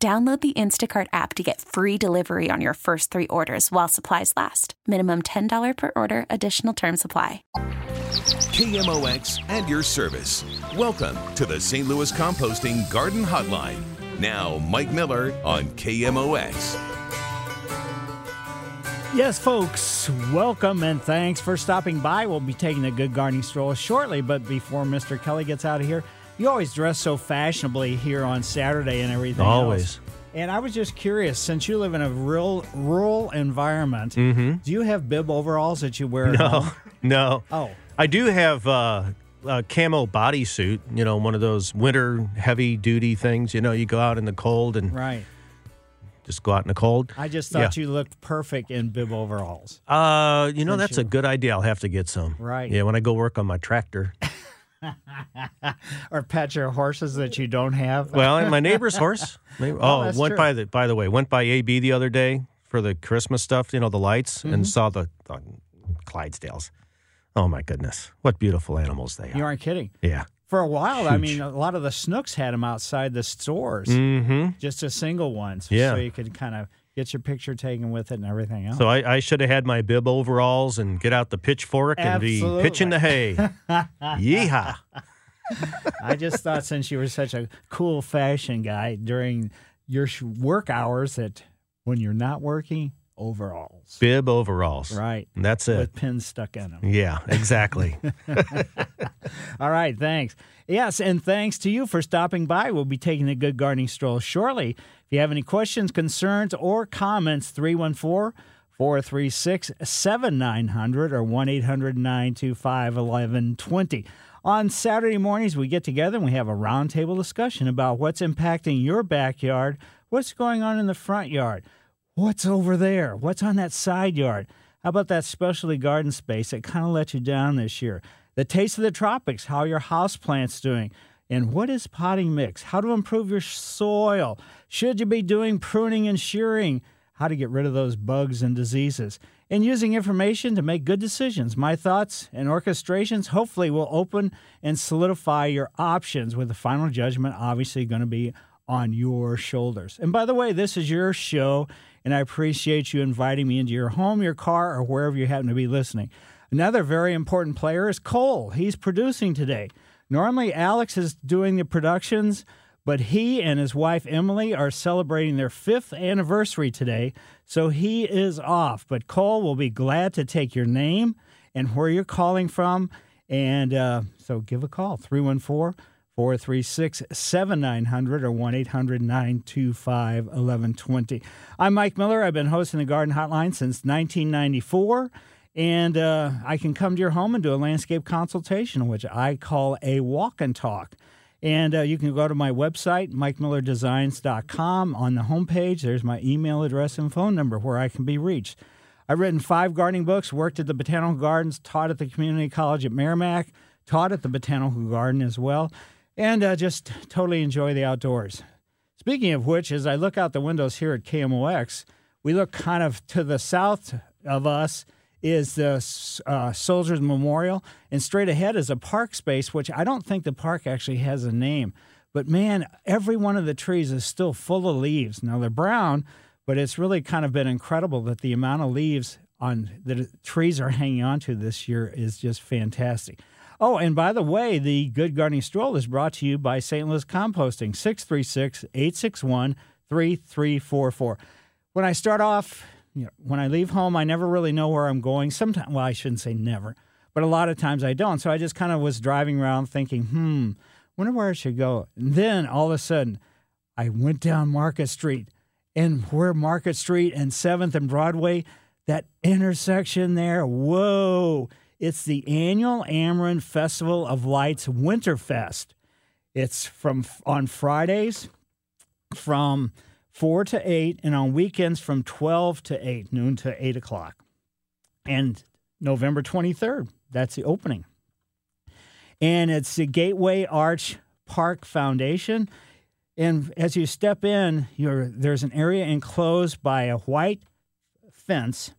Download the Instacart app to get free delivery on your first three orders while supplies last. Minimum $10 per order, additional term supply. KMOX and your service. Welcome to the St. Louis Composting Garden Hotline. Now, Mike Miller on KMOX. Yes, folks, welcome and thanks for stopping by. We'll be taking a good gardening stroll shortly, but before Mr. Kelly gets out of here, you always dress so fashionably here on Saturday and everything. Always. else. And I was just curious, since you live in a real rural environment, Mm-hmm. do you have bib overalls that you wear? No, no. Oh, I do have uh, a camo bodysuit, you know, one of those winter heavy duty things. You know, you go out in the cold and right. just go out in the cold. I just thought you looked perfect in bib overalls. Uh, you know, Since that's a good idea. I'll have to get some. Right. Yeah, when I go work on my tractor. or pet your horses that you don't have. well, and my neighbor's horse. Maybe, Oh, oh, went true. by the by the way, went by AB the other day for the Christmas stuff, you know, the lights, Mm-hmm. and saw the, the Clydesdales. Oh my goodness, what beautiful animals they are! you are! aren't kidding. Yeah. For a while, I mean, a lot of the Schnucks had them outside the stores, Mm-hmm. just a single ones, Yeah. so you could kind of get your picture taken with it and everything else. So I, I should have had my bib overalls and get out the pitchfork and be pitching the hay. Yeehaw! I just thought since you were such a cool fashion guy during your work hours that when you're not working, overalls, Bib overalls. right, And that's it. with pins stuck in them. Yeah, exactly. All right, thanks. Yes, and thanks to you for stopping by. We'll be taking a good gardening stroll shortly. If you have any questions, concerns, or comments, 314 436 7900 or 1 800 925 1120. On Saturday mornings, we get together and we have a roundtable discussion about what's impacting your backyard, what's going on in the front yard, what's over there, what's on that side yard. How about that specialty garden space that kind of let you down this year? The taste of the tropics, how are your house plants doing. And what is potting mix? How to improve your soil? Should you be doing pruning and shearing? How to get rid of those bugs and diseases? And using information to make good decisions. My thoughts and orchestrations hopefully will open and solidify your options with the final judgment obviously going to be on your shoulders. And by the way, this is your show, and I appreciate you inviting me into your home, your car, or wherever you happen to be listening. Another very important player is Cole. He's producing today. Normally, Alex is doing the productions, but he and his wife Emily are celebrating their fifth anniversary today, so he is off. But Cole will be glad to take your name and where you're calling from. And uh, so give a call 314 436 7900 or 1 800 925 1120. I'm Mike Miller. I've been hosting the Garden Hotline since 1994. And uh, I can come to your home and do a landscape consultation, which I call a walk and talk. And uh, you can go to my website, mikemillerdesigns.com. On the homepage, there's my email address and phone number where I can be reached. I've written five gardening books, worked at the Botanical Gardens, taught at the Community College at Meramec, taught at the Botanical Garden as well, and uh, just totally enjoy the outdoors. Speaking of which, as I look out the windows here at KMOX, we look kind of to the south of us is the uh, Soldiers Memorial, and straight ahead is a park space, which I don't think the park actually has a name. But man, every one of the trees is still full of leaves. Now they're brown, but it's really kind of been incredible that the amount of leaves on the trees are hanging on to this year is just fantastic. Oh, and by the way, the Good Gardening Stroll is brought to you by St. Louis Composting, 636 861 3344. When I start off, you know, when I leave home, I never really know where I'm going. Sometimes, well, I shouldn't say never, but a lot of times I don't. So I just kind of was driving around thinking, hmm, wonder where I should go. And then all of a sudden, I went down Market Street, and where Market Street and 7th and Broadway, that intersection there, whoa, it's the annual Ameren Festival of Lights Winterfest. It's from on Fridays from 4 to 8, and on weekends from 12 to 8, noon to 8 o'clock. And November 23rd, that's the opening. And it's the Gateway Arch Park Foundation. And as you step in, there's an area enclosed by a white fence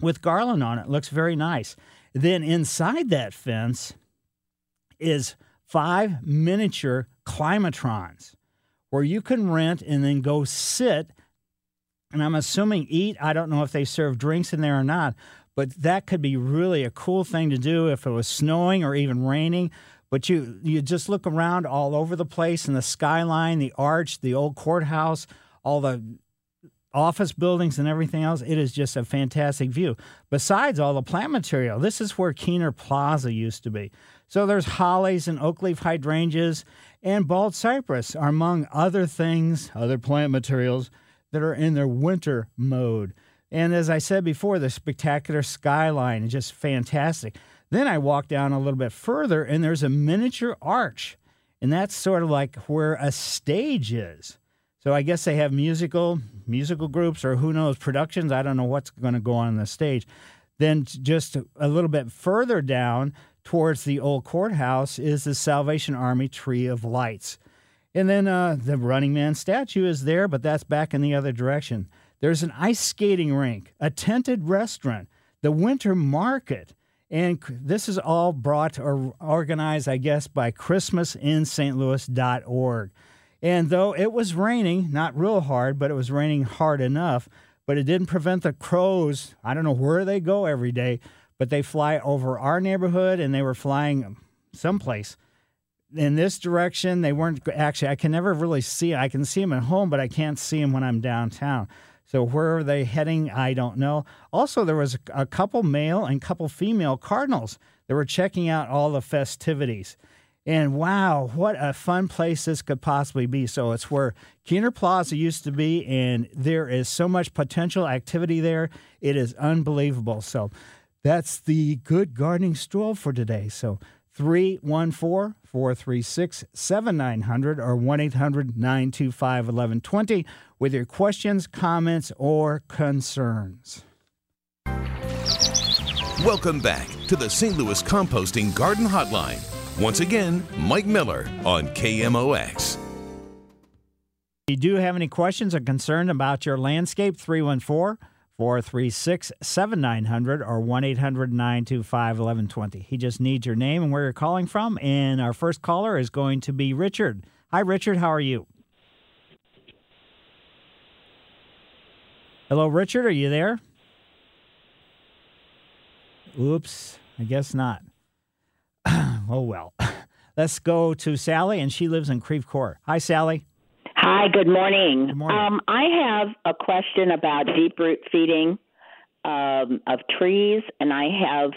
with garland on it. it. Looks very nice. Then inside that fence is five miniature climatrons where you can rent and then go sit. And I'm assuming eat. I don't know if they serve drinks in there or not, but that could be really a cool thing to do if it was snowing or even raining. But you you just look around all over the place and the skyline, the arch, the old courthouse, all the office buildings and everything else. It is just a fantastic view. Besides all the plant material, this is where Kiener Plaza used to be. So there's hollies and oak leaf hydrangeas and bald cypress are among other things, other plant materials that are in their winter mode. And as I said before, the spectacular skyline is just fantastic. Then I walk down a little bit further and there's a miniature arch. And that's sort of like where a stage is. So I guess they have musical musical groups or who knows productions. I don't know what's going to go on, on the stage. Then just a little bit further down towards the old courthouse is the Salvation Army Tree of Lights. And then uh, the Running Man statue is there, but that's back in the other direction. There's an ice skating rink, a tented restaurant, the winter market, and this is all brought or organized, I guess, by ChristmasInSt.Louis.org. And though it was raining, not real hard, but it was raining hard enough, but it didn't prevent the crows. I don't know where they go every day, but they fly over our neighborhood and they were flying someplace in this direction. They weren't actually, I can never really see I can see them at home, but I can't see them when I'm downtown. So where are they heading? I don't know. Also, there was a couple male and couple female cardinals that were checking out all the festivities. And wow, what a fun place this could possibly be. So it's where Kiener Plaza used to be, and there is so much potential activity there. It is unbelievable. So that's the good gardening stroll for today. So 314 436 7900 or 1 800 925 1120 with your questions, comments, or concerns. Welcome back to the St. Louis Composting Garden Hotline. Once again, Mike Miller on KMOX. If you do have any questions or concern about your landscape, 314 436 7900 or 1 800 925 1120. He just needs your name and where you're calling from. And our first caller is going to be Richard. Hi, Richard. How are you? Hello, Richard. Are you there? Oops. I guess not. oh, well. Let's go to Sally, and she lives in Creve Coeur. Hi, Sally. Hi, good morning. Good morning. Um, I have a question about deep root feeding um, of trees, and I have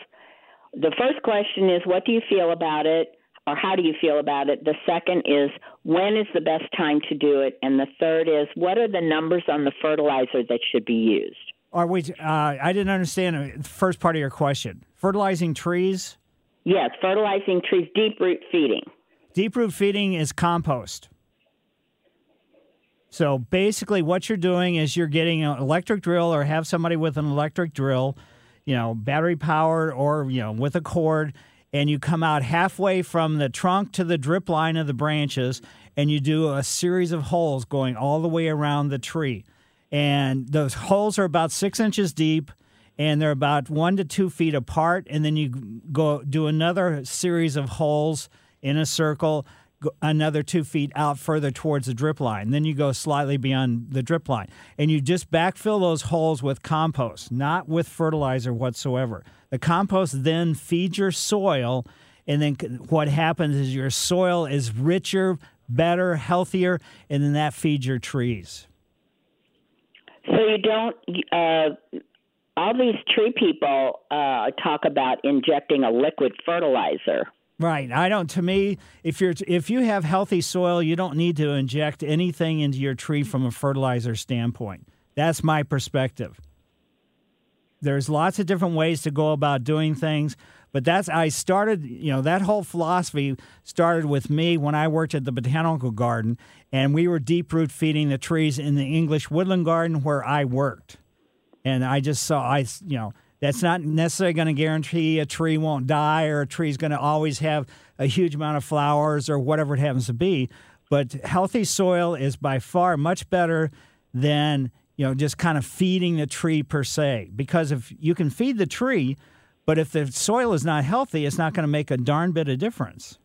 the first question is what do you feel about it, or how do you feel about it? The second is when is the best time to do it, and the third is what are the numbers on the fertilizer that should be used? Are we? Uh, I didn't understand the first part of your question. Fertilizing trees. Yes, fertilizing trees, deep root feeding. Deep root feeding is compost. So basically, what you're doing is you're getting an electric drill or have somebody with an electric drill, you know, battery powered or, you know, with a cord, and you come out halfway from the trunk to the drip line of the branches and you do a series of holes going all the way around the tree. And those holes are about six inches deep and they're about one to two feet apart. And then you go do another series of holes in a circle another two feet out further towards the drip line. Then you go slightly beyond the drip line. And you just backfill those holes with compost, not with fertilizer whatsoever. The compost then feeds your soil. And then what happens is your soil is richer, better, healthier, and then that feeds your trees. So you don't. Uh, all these tree people uh, talk about injecting a liquid fertilizer. Right. I don't. To me, if you're if you have healthy soil, you don't need to inject anything into your tree from a fertilizer standpoint. That's my perspective. there's lots of different ways to go about doing things. But that's I started, you know, that whole philosophy started with me when I worked at the botanical garden, and we were deep root feeding the trees in the English woodland garden where I worked, and I just saw I, you know, that's not necessarily going to guarantee a tree won't die or a tree's going to always have a huge amount of flowers or whatever it happens to be. But healthy soil is by far much better than you know just kind of feeding the tree per se because if you can feed the tree but if the soil is not healthy, it's not going to make a darn bit of difference.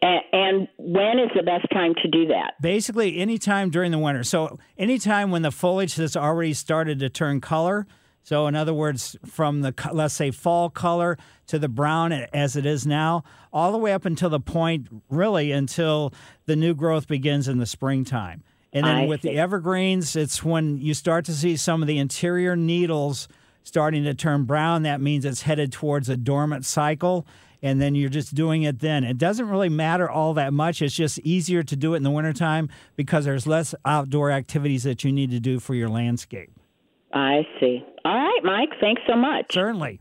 And when is the best time to do that? Basically, anytime during the winter. So, anytime when the foliage has already started to turn color. So, in other words, from the, let's say, fall color to the brown as it is now, all the way up until the point, really, until the new growth begins in the springtime. And then I with see. the evergreens, it's when you start to see some of the interior needles starting to turn brown. That means it's headed towards a dormant cycle. And then you're just doing it then. It doesn't really matter all that much. It's just easier to do it in the wintertime because there's less outdoor activities that you need to do for your landscape. I see. All right, Mike. Thanks so much. Certainly.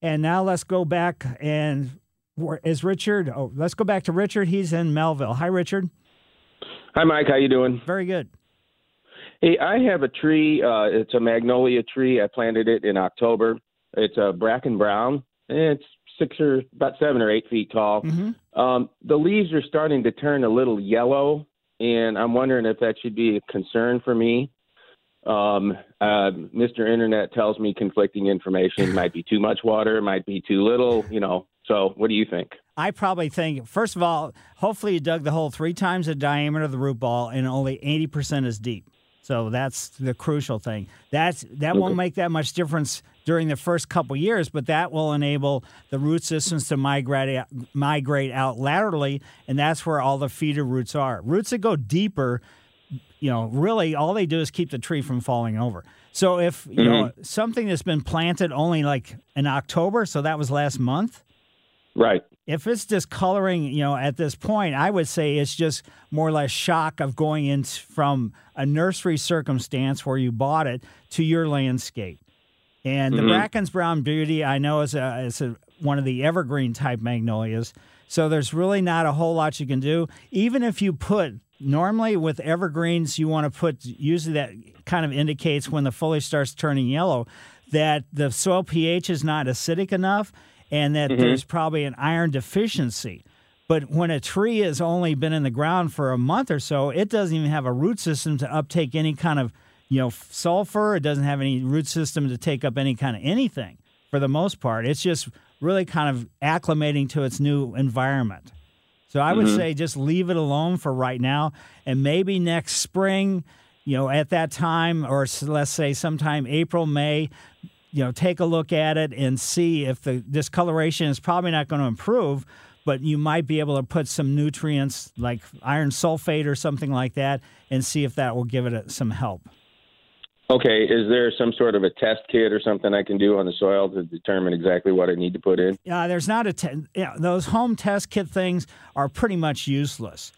And now let's go back and where is Richard? Oh, let's go back to Richard. He's in Mehlville. Hi, Richard. Hi, Mike. How you doing? Very good. Hey, I have a tree. Uh, it's a magnolia tree. I planted it in October. It's a bracken brown. It's six or about seven or eight feet tall. Mm-hmm. Um, the leaves are starting to turn a little yellow, and I'm wondering if that should be a concern for me. Um, uh, Mr. Internet tells me conflicting information. might be too much water, might be too little. You know. So, what do you think? I probably think, first of all, hopefully you dug the hole three times the diameter of the root ball and only 80% is deep. So that's the crucial thing. That's that won't make that much difference during the first couple years, but that will enable the root systems to migrate out, migrate out laterally, and that's where all the feeder roots are. Roots that go deeper, you know, really all they do is keep the tree from falling over. So if you know mm-hmm. something that's been planted only like in October, so that was last month, Right. if it's discoloring, you know, at this point, I would say it's just more or less shock of going in from a nursery circumstance where you bought it to your landscape. And the mm-hmm. Bracken's Brown Beauty, I know, is a, is a, one of the evergreen type magnolias. So there's really not a whole lot you can do. Even if you put normally with evergreens, you want to put usually that kind of indicates when the foliage starts turning yellow that the soil pH is not acidic enough and that mm-hmm. there's probably an iron deficiency. But when a tree has only been in the ground for a month or so, it doesn't even have a root system to uptake any kind of, you know, sulfur. It doesn't have any root system to take up any kind of anything for the most part. It's just really kind of acclimating to its new environment. So I would mm-hmm. say just leave it alone for right now, and maybe next spring, you know, at that time, or let's say sometime April, May, you know, take a look at it and see if the discoloration is probably not going to improve, but you might be able to put some nutrients like iron sulfate or something like that, and see if that will give it some help. Okay. Is there some sort of a test kit or something I can do on the soil to determine exactly what I need to put in? Uh, there's not a te- yeah, those home test kit things are pretty much useless.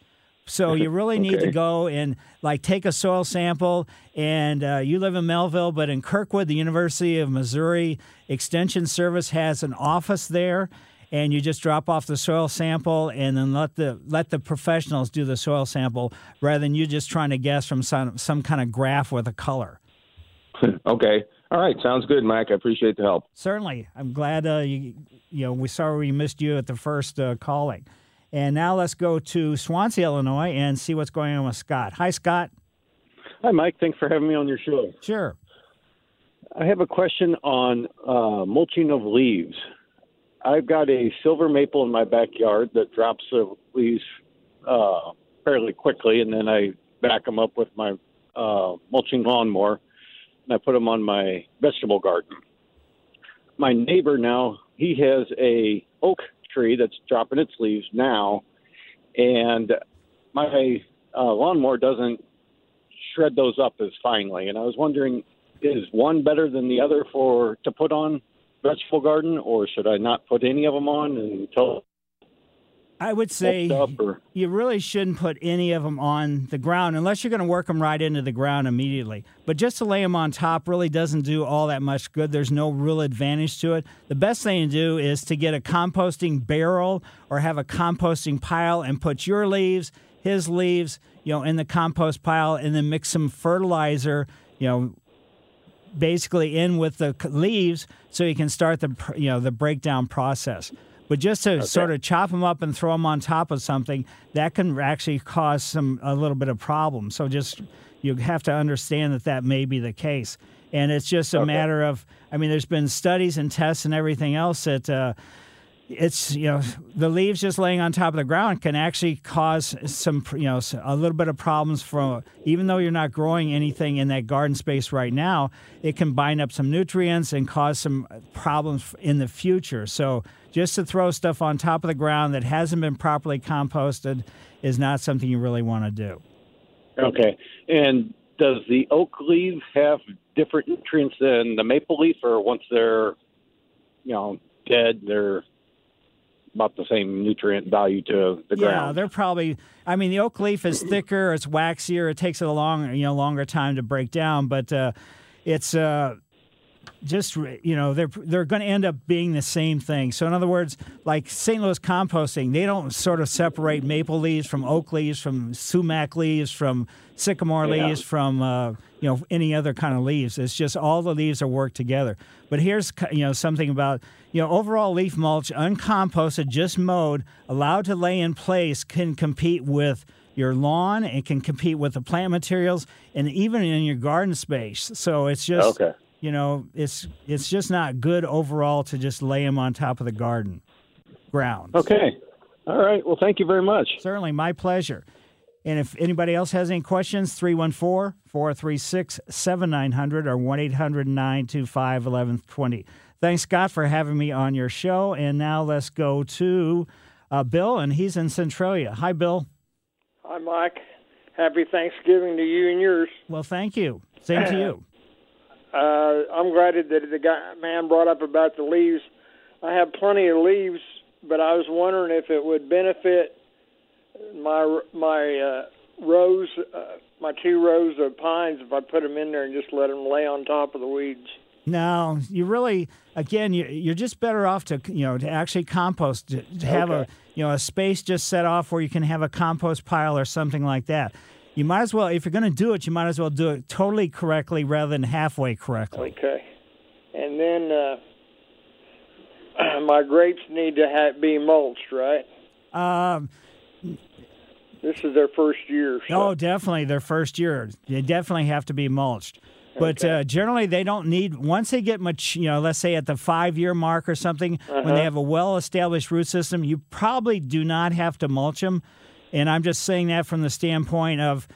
So you really need to go and like take a soil sample. And uh, you live in Mehlville, but in Kirkwood, the University of Missouri Extension Service has an office there, and you just drop off the soil sample and then let the let the professionals do the soil sample rather than you just trying to guess from some some kind of graph with a color. okay. All right. Sounds good, Mike. I appreciate the help. Certainly, I'm glad uh, you you know we sorry we missed you at the first uh, calling, and now let's go to Swansea, Illinois, and see what's going on with Scott. Hi, Scott. Hi, Mike. Thanks for having me on your show. Sure. I have a question on uh, mulching of leaves. I've got a silver maple in my backyard that drops the leaves uh, fairly quickly, and then I back them up with my uh, mulching lawnmower, and I put them on my vegetable garden. My neighbor now, he has a oak tree that's dropping its leaves now, and my uh, lawnmower doesn't shred those up as finely. And I was wondering, is one better than the other for to put on vegetable garden, or should I not put any of them on until? I would say mulched up or you really shouldn't put any of them on the ground unless you're going to work them right into the ground immediately. But just to lay them on top really doesn't do all that much good. There's no real advantage to it. The best thing to do is to get a composting barrel or have a composting pile and put your leaves, his leaves, you know, in the compost pile and then mix some fertilizer, you know, basically in with the leaves so you can start the you know the breakdown process. But just to sort of chop them up and throw them on top of something that can actually cause some a little bit of problem. So just you have to understand that that may be the case, and it's just a matter of I mean, there's been studies and tests and everything else that. Uh, it's you know the leaves just laying on top of the ground can actually cause some you know a little bit of problems from even though you're not growing anything in that garden space right now it can bind up some nutrients and cause some problems in the future so just to throw stuff on top of the ground that hasn't been properly composted is not something you really want to do okay. And does the oak leaf have different nutrients than the maple leaf, or once they're you know dead, they're about the same nutrient value to the Yeah, ground? Yeah, they're probably. I mean, the oak leaf is thicker, it's waxier, it takes a long, you know, longer time to break down, but uh, it's uh, just you know they're they're going to end up being the same thing. So in other words, like St. Louis composting, they don't sort of separate maple leaves from oak leaves, from sumac leaves, from sycamore Yeah. leaves, from uh, you know any other kind of leaves. It's just all the leaves are worked together. But here's you know something about you know overall leaf mulch, uncomposted, just mowed, allowed to lay in place, can compete with your lawn. It can compete with the plant materials, and even in your garden space. So it's just Okay. You know, it's it's just not good overall to just lay them on top of the garden ground. Okay. All right. Well, thank you very much. Certainly, my pleasure. And if anybody else has any questions, 314 436 7900 or 1 800 925 1120. Thanks, Scott, for having me on your show. And now let's go to uh, Bill, and he's in Centralia. Hi, Bill. Hi, Mike. Happy Thanksgiving to you and yours. Well, thank you. Same to you. Uh, I'm glad that the guy man brought up about the leaves. I have plenty of leaves, but I was wondering if it would benefit my my uh, rows, uh, my two rows of pines, if I put them in there and just let them lay on top of the weeds. No, you really, again, you, you're just better off to, you know, to actually compost, to, to have a, you know, a space just set off where you can have a compost pile or something like that. You might as well, if you're going to do it, you might as well do it totally correctly rather than halfway correctly. Okay. And then uh, my grapes need to ha- be mulched, right? Um, This is their first year. So. oh, definitely their first year. They definitely have to be mulched. But uh, generally, they don't need once they get much. You know, let's say at the five-year mark or something, when they have a well-established root system, you probably do not have to mulch them. And I'm just saying that from the standpoint of,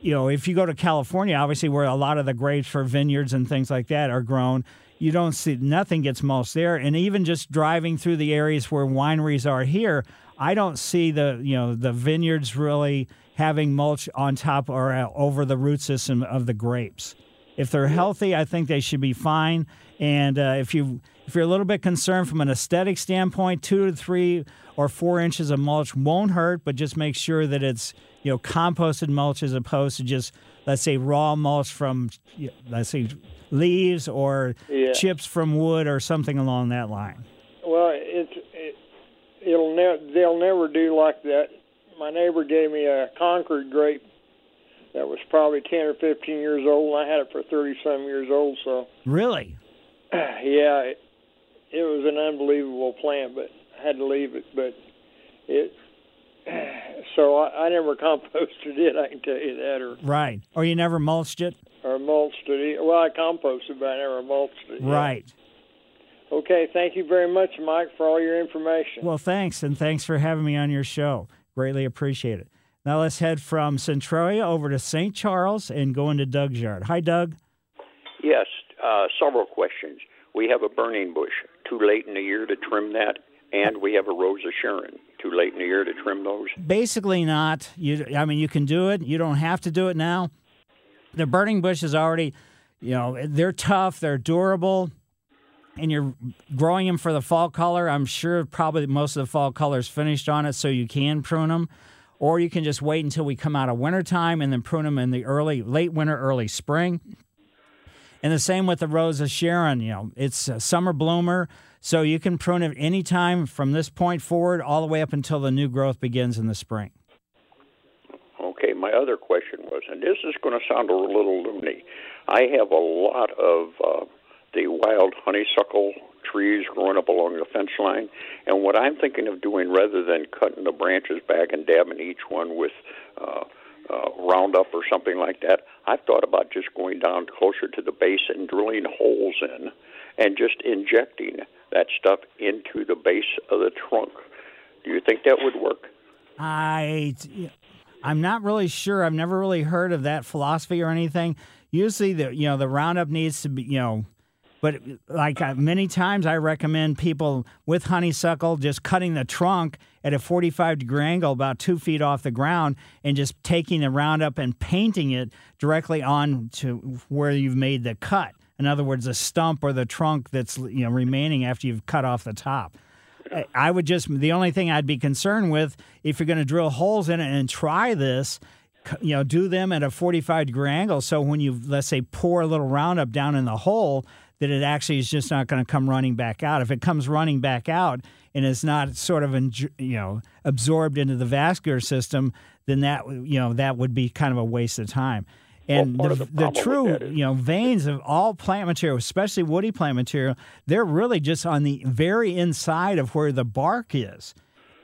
you know, if you go to California, obviously where a lot of the grapes for vineyards and things like that are grown, you don't see nothing gets mulched there. And even just driving through the areas where wineries are here, I don't see the you know the vineyards really having mulch on top or uh, over the root system of the grapes. If they're healthy, I think they should be fine. And uh, if you if you're a little bit concerned from an aesthetic standpoint, two to three or four inches of mulch won't hurt, but just make sure that it's you know composted mulch as opposed to just let's say raw mulch from let's say leaves or Yeah. chips from wood or something along that line. Well, it's it, it'll never they'll never do like that. My neighbor gave me a Concord grape that was probably ten or fifteen years old, and I had it for thirty some years old. So, Really? yeah, it, it was an unbelievable plant, but I had to leave it. But it, so I, I never composted it. I can tell you that, or Right. Or you never mulched it? or mulched it. Well, I composted, but I never mulched it. yeah. Right. Okay. Thank you very much, Mike, for all your information. Well, thanks, and thanks for having me on your show. Greatly appreciate it. Now let's head from Centralia over to St. Charles and go into Doug's yard. Hi, Doug. Yes, uh, several questions. We have a burning bush. Too late in the year to trim that, and we have a rose of Sharon. Too late in the year to trim those. Basically, not. You, I mean, you can do it. You don't have to do it now. The burning bush is already, you know, they're tough. They're durable. and you're growing them for the fall color, I'm sure probably most of the fall color's finished on it, so you can prune them. Or you can just wait until we come out of wintertime and then prune them in the early, late winter, early spring. And the same with the Rose of Sharon. You know, it's a summer bloomer, so you can prune it anytime from this point forward, all the way up until the new growth begins in the spring. Okay, my other question was, and this is going to sound a little loony. I have a lot of uh, the wild honeysuckle trees growing up along the fence line, and what I'm thinking of doing, rather than cutting the branches back and dabbing each one with uh, uh, Roundup or something like that, I've thought about just going down closer to the base and drilling holes in, and just injecting that stuff into the base of the trunk. Do you think that would work? I, I'm not really sure. I've never really heard of that philosophy or anything. Usually, the you know the Roundup needs to be you know, but like uh, many times, I recommend people with honeysuckle just cutting the trunk at a 45 degree angle, about two feet off the ground, and just taking the Roundup and painting it directly on to where you've made the cut. In other words, the stump or the trunk that's you know remaining after you've cut off the top. I would just the only thing I'd be concerned with if you're going to drill holes in it and try this, you know, do them at a 45 degree angle. So when you let's say pour a little Roundup down in the hole, that it actually is just not going to come running back out. If it comes running back out and is not sort of you know absorbed into the vascular system, then that you know that would be kind of a waste of time. And well, the, the, the true, you know, veins of all plant material, especially woody plant material, they're really just on the very inside of where the bark is.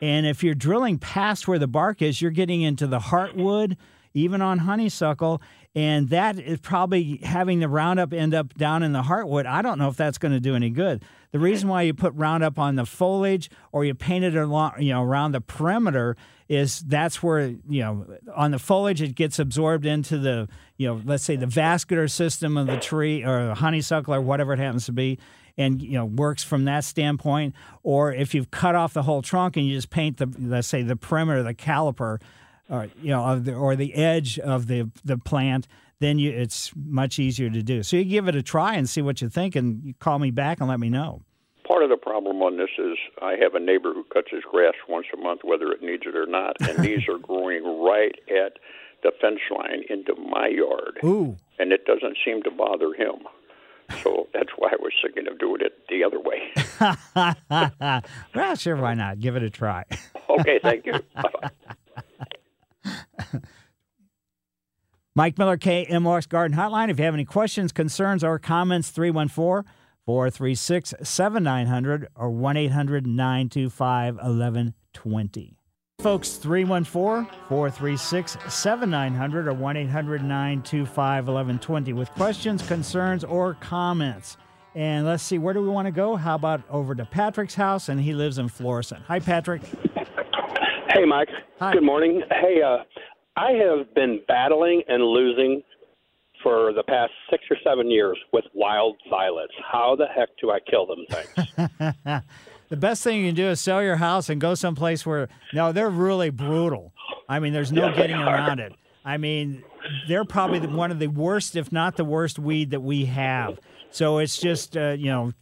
And if you're drilling past where the bark is, you're getting into the heartwood, even on honeysuckle, and that is probably having the Roundup end up down in the heartwood. I don't know if that's going to do any good. The reason why you put Roundup on the foliage or you paint it along, you know, around the perimeter is that's where you know on the foliage it gets absorbed into the you know let's say the vascular system of the tree or the honeysuckle or whatever it happens to be and you know works from that standpoint or if you've cut off the whole trunk and you just paint the let's say the perimeter the caliper or you know the, or the edge of the the plant then you, it's much easier to do so you give it a try and see what you think and you call me back and let me know part of the problem on this is I have a neighbor who cuts his grass once a month, whether it needs it or not, and these are growing right at the fence line into my yard. Ooh. And it doesn't seem to bother him. So that's why I was thinking of doing it the other way. well, sure, why not? Give it a try. okay, thank you. Bye-bye. Mike Miller, KMOX Garden Hotline. If you have any questions, concerns, or comments, 314- 436 7900 or 1 800 925 1120. Folks, 314 436 7900 or 1 800 925 1120 with questions, concerns, or comments. And let's see, where do we want to go? How about over to Patrick's house? And he lives in Florissant. Hi, Patrick. Hey, Mike. Hi. Good morning. Hey, uh, I have been battling and losing for the past six or seven years with wild violets. How the heck do I kill them things? the best thing you can do is sell your house and go someplace where no, they're really brutal. I mean, there's no Yeah, getting around it. I mean, they're probably the, one of the worst, if not the worst, weed that we have. So it's just uh, you know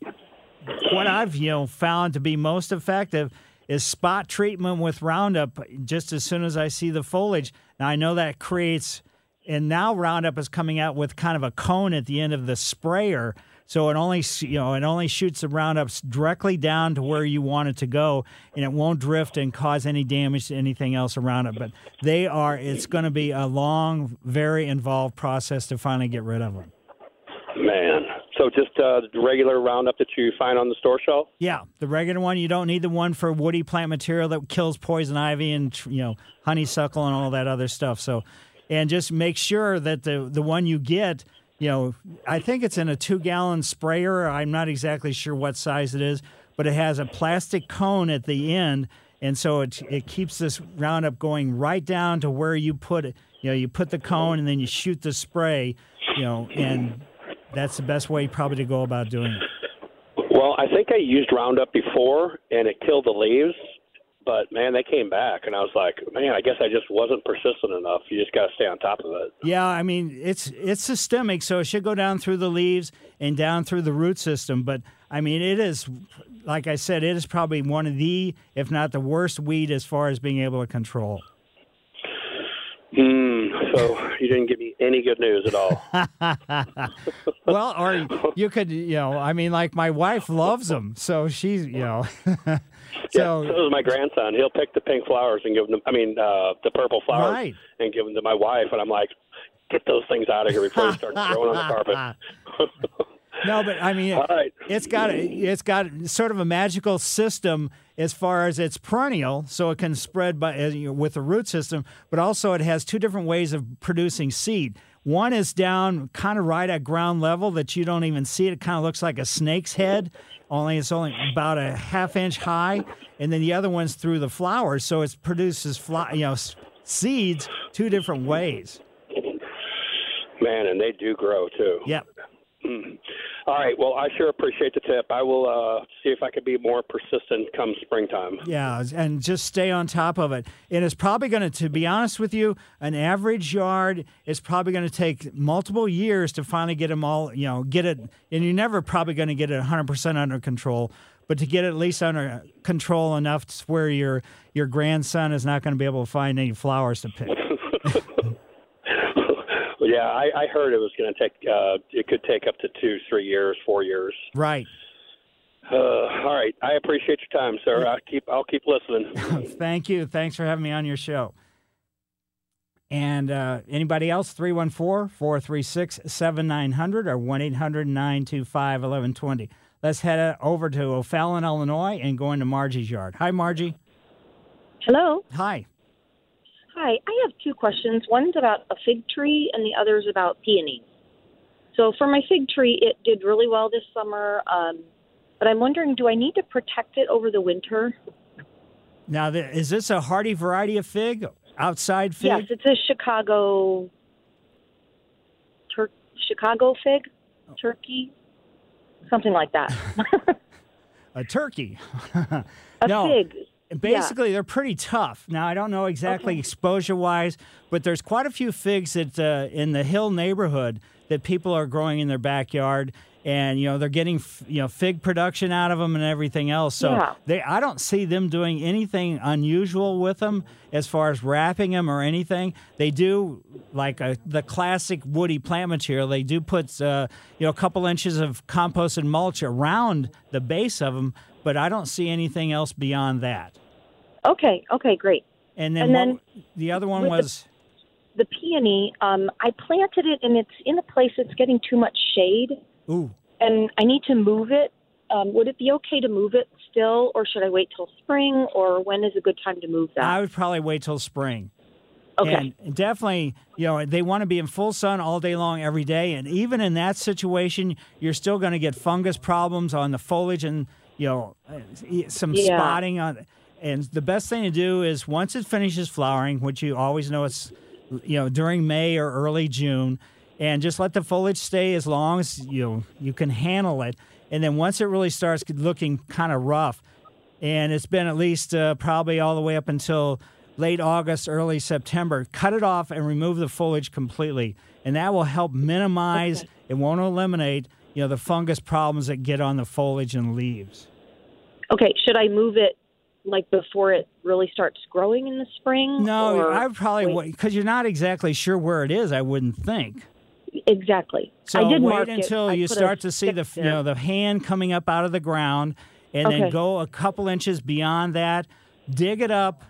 what I've you know found to be most effective is spot treatment with Roundup just as soon as I see the foliage. Now I know that creates and now Roundup is coming out with kind of a cone at the end of the sprayer. So it only you know it only shoots the roundups directly down to where you want it to go, and it won't drift and cause any damage to anything else around it. But they are it's going to be a long, very involved process to finally get rid of them. Man. So just uh, the regular Roundup that you find on the store shelf? Yeah, the regular one. You don't need the one for woody plant material that kills poison ivy and you know honeysuckle and all that other stuff. So, and just make sure that the the one you get, you know, I think it's in a two gallon sprayer. I'm not exactly sure what size it is, but it has a plastic cone at the end, and so it it keeps this Roundup going right down to where you put it. You know, you put the cone and then you shoot the spray. You know, and that's the best way probably to go about doing it. Well, I think I used Roundup before and it killed the leaves, but man, they came back, and I was like, man, I guess I just wasn't persistent enough. You just got to stay on top of it. Yeah, I mean it's it's systemic, so it should go down through the leaves and down through the root system. But I mean, it is like I said, it is probably one of the, if not the worst weed as far as being able to control. Hmm. So you didn't give me any good news at all. well, or you could, you know, I mean, like my wife loves them, so she's, you know. so, yeah, so is my grandson. He'll pick the pink flowers and give them. I mean, uh, the purple flowers right. and give them to my wife, and I'm like, get those things out of here before you start throwing on the carpet. No, but I mean, right. it's got a, it's got sort of a magical system as far as it's perennial, so it can spread by you know, with the root system. But also, it has two different ways of producing seed. One is down kind of right at ground level that you don't even see it. It kind of looks like a snake's head, only it's only about a half inch high. And then the other one's through the flowers, so it produces fly, you know seeds two different ways. Man, and they do grow too. Yep. Mm. All right. Well, I sure appreciate the tip. I will uh, see if I can be more persistent come springtime. Yeah, and just stay on top of it. And it's probably going to, to be honest with you, an average yard is probably going to take multiple years to finally get them all, you know, get it. And you're never probably going to get it 100% under control. But to get it at least under control enough to where your your grandson is not going to be able to find any flowers to pick. Yeah, I, I heard it was going to take. Uh, it could take up to two, three years, four years. Right. Uh, all right. I appreciate your time, sir. I'll keep. I'll keep listening. Thank you. Thanks for having me on your show. And uh, anybody else, 314 436 7900 or 1 800 925 1120. Let's head over to O'Fallon, Illinois, and go into Margie's yard. Hi, Margie. Hello. Hi. Hi, I have two questions. One's about a fig tree, and the other's about peonies. So, for my fig tree, it did really well this summer, um, but I'm wondering do I need to protect it over the winter? Now, is this a hardy variety of fig? Outside fig? Yes, it's a Chicago tur- Chicago fig, turkey, something like that. a turkey. a no. fig. Basically, yeah. they're pretty tough. Now, I don't know exactly okay. exposure wise, but there's quite a few figs that uh, in the Hill neighborhood that people are growing in their backyard, and you know they're getting you know fig production out of them and everything else. So yeah. they, I don't see them doing anything unusual with them as far as wrapping them or anything. They do like a, the classic woody plant material. They do put uh, you know a couple inches of composted mulch around the base of them but I don't see anything else beyond that. Okay, okay, great. And then, and then what, the other one was the, the peony. Um, I planted it, and it's in a place that's getting too much shade. Ooh. And I need to move it. Um, would it be okay to move it still, or should I wait till spring, or when is a good time to move that? I would probably wait till spring. Okay. And definitely, you know, they want to be in full sun all day long every day. And even in that situation, you're still going to get fungus problems on the foliage and you know, some yeah. spotting on. And the best thing to do is once it finishes flowering, which you always know it's, you know, during May or early June, and just let the foliage stay as long as you know, you can handle it. And then once it really starts looking kind of rough, and it's been at least uh, probably all the way up until late August, early September, cut it off and remove the foliage completely, and that will help minimize. Okay. It won't eliminate you know the fungus problems that get on the foliage and leaves. Okay, should I move it like before it really starts growing in the spring? No, I would probably because you're not exactly sure where it is. I wouldn't think. Exactly. So I did wait until it. you start to see the there. you know the hand coming up out of the ground, and okay. then go a couple inches beyond that. Dig it up,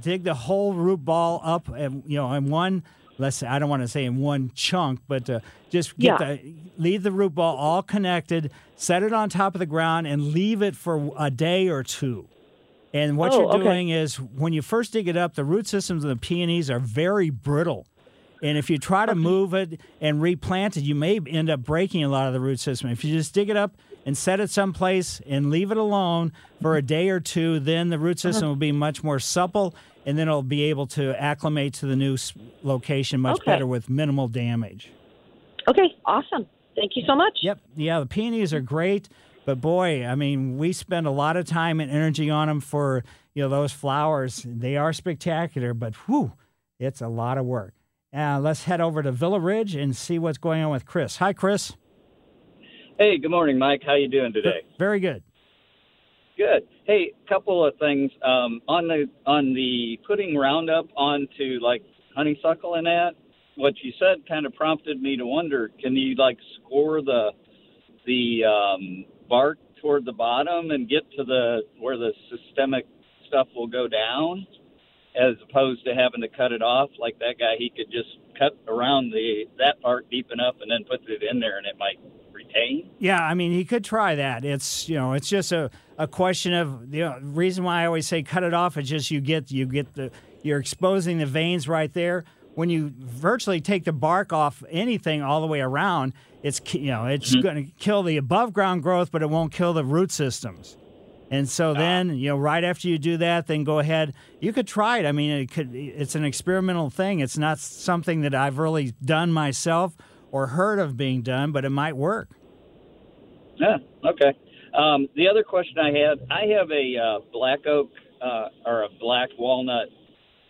dig the whole root ball up, and you know, in one. Let's say I don't want to say in one chunk, but uh, just get Yeah. the leave the root ball all connected, set it on top of the ground, and leave it for a day or two. And what Oh, you're okay. doing is when you first dig it up, the root systems of the peonies are very brittle. And if you try to move it and replant it, you may end up breaking a lot of the root system. If you just dig it up and set it someplace and leave it alone for a day or two, then the root system will be much more supple and then it'll be able to acclimate to the new location much Okay. better with minimal damage. Okay, awesome. Thank you so much. Yep. Yeah, the peonies are great, but boy, I mean, we spend a lot of time and energy on them for you know those flowers. They are spectacular, but whew, it's a lot of work. Uh, let's head over to Villa Ridge and see what's going on with Chris. Hi, Chris. Hey, good morning, Mike. How you doing today? Very good. Good. Hey, couple of things um, on the on the putting Roundup onto like honeysuckle and that. What you said kind of prompted me to wonder: Can you like score the the um, bark toward the bottom and get to the where the systemic stuff will go down, as opposed to having to cut it off like that guy? He could just cut around the that part deep enough and then put it in there, and it might retain. Yeah, I mean, he could try that. It's you know, it's just a, a question of the you know, reason why I always say cut it off is just you get you get the you're exposing the veins right there. When you virtually take the bark off anything all the way around, it's you know it's Mm-hmm. going to kill the above ground growth, but it won't kill the root systems. And so then, you know, right after you do that, then go ahead. You could try it. I mean, it could. It's an experimental thing. It's not something that I've really done myself or heard of being done, but it might work. Yeah. Okay. Um, the other question I had, I have a uh, black oak uh, or a black walnut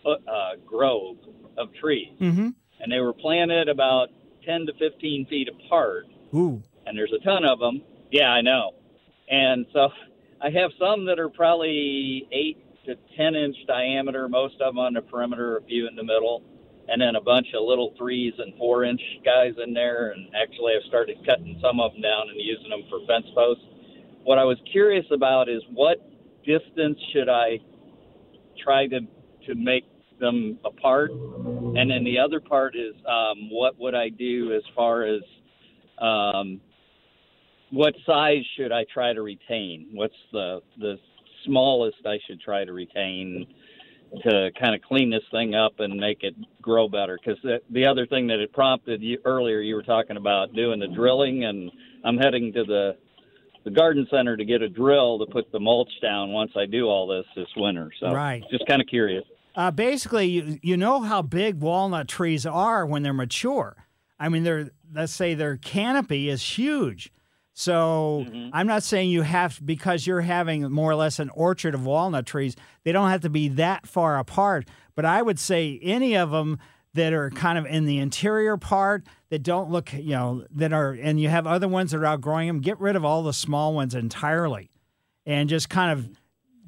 uh, grove of trees, Mm-hmm. and they were planted about ten to fifteen feet apart. Ooh. and there's a ton of them. Yeah, I know. And so I have some that are probably eight to ten inch diameter, most of them on the perimeter, a few in the middle, and then a bunch of little threes and four inch guys in there. And actually, I've started cutting some of them down and using them for fence posts. What I was curious about is what distance should I try to to make them apart, and then the other part is um, what would I do as far as um, what size should I try to retain? What's the the smallest I should try to retain to kind of clean this thing up and make it grow better? Because the, the other thing that it prompted you earlier, you were talking about doing the drilling, and I'm heading to the the garden center to get a drill to put the mulch down once I do all this this winter. So Right. just kind of curious. Uh, basically, you, you know how big walnut trees are when they're mature. I mean, they're let's say their canopy is huge. So I'm not saying you have because you're having more or less an orchard of walnut trees. They don't have to be that far apart. But I would say any of them that are kind of in the interior part that don't look, you know, that are, and you have other ones that are outgrowing them. Get rid of all the small ones entirely, and just kind of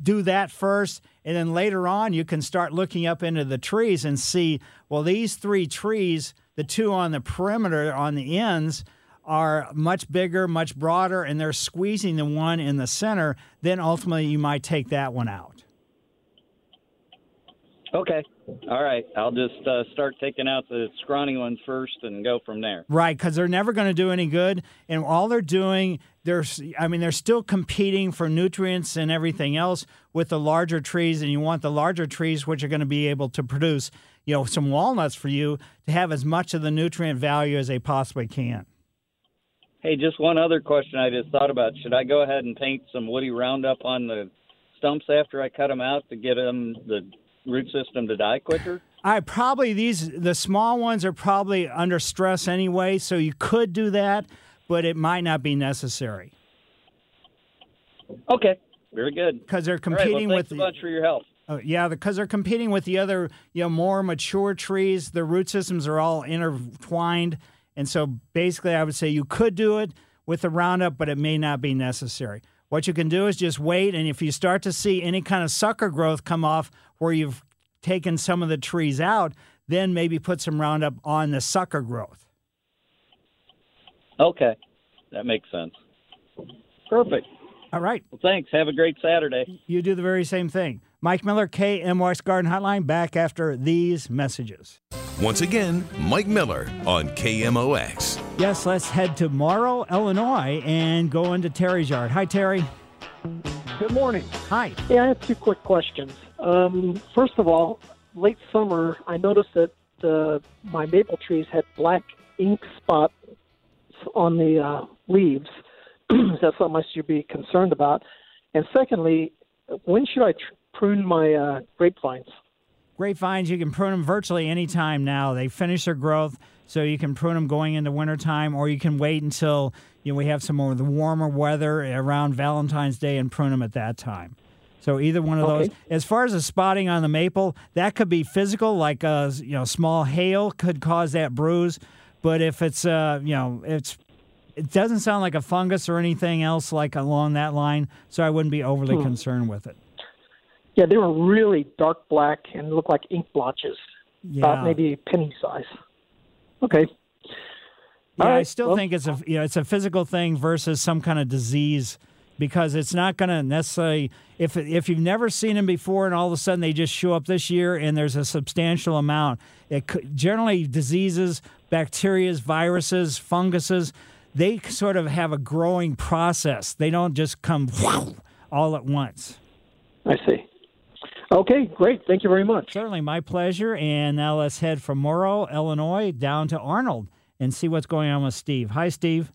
do that first and then later on you can start looking up into the trees and see well these three trees the two on the perimeter on the ends are much bigger much broader and they're squeezing the one in the center then ultimately you might take that one out Okay. All right. I'll just uh, start taking out the scrawny ones first and go from there. Right, because they're never going to do any good, and all they're doing, they're, I mean, they're still competing for nutrients and everything else with the larger trees, and you want the larger trees, which are going to be able to produce, you know, some walnuts for you to have as much of the nutrient value as they possibly can. Hey, just one other question I just thought about. Should I go ahead and paint some woody roundup on the stumps after I cut them out to get them the root system to die quicker? I probably these the small ones are probably under stress anyway, so you could do that, but it might not be necessary Okay. Very good. because they're All right, well, competing thanks with a bunch for your help. Uh, yeah, because they're competing with the other, you know, more mature trees. The root systems are all intertwined, and so basically, I would say you could do it with the Roundup, but it may not be necessary. What you can do is just wait, and if you start to see any kind of sucker growth come off where you've taken some of the trees out, then maybe put some Roundup on the sucker growth. Okay. That makes sense. Perfect. All right. Well, thanks. Have a great Saturday. You do the very same thing. Mike Miller, KMOX Garden Hotline, back after these messages. Once again, Mike Miller on KMOX. Yes, let's head to Moro, Illinois, and go into Terry's yard. Hi, Terry. Good morning. Hi. Yeah, I have two quick questions. Um, first of all, late summer, I noticed that uh, my maple trees had black ink spots on the uh, leaves. Is that something I should be concerned about? And secondly, when should I tr- prune my uh, grapevines? Grapevines, you can prune them virtually any time now. They finish their growth, so you can prune them going into wintertime, or you can wait until you know we have some more of the warmer weather around Valentine's Day and prune them at that time. So either one of those. As far as the spotting on the maple, that could be physical, like a you know small hail could cause that bruise. But if it's uh you know it's it doesn't sound like a fungus or anything else like along that line, so I wouldn't be overly Hmm. concerned with it. Yeah, they were really dark black and looked like ink blotches, Yeah. about maybe penny size. Okay. Yeah, All I still well- think it's a you know it's a physical thing versus some kind of disease because it's not going to necessarily if if you've never seen them before and all of a sudden they just show up this year and there's a substantial amount. It generally diseases, bacterias, viruses, funguses, they sort of have a growing process. They don't just come all at once. I see. Okay, great. Thank you very much. Certainly, my pleasure. And now let's head from Moro, Illinois, down to Arnold and see what's going on with Steve. Hi, Steve.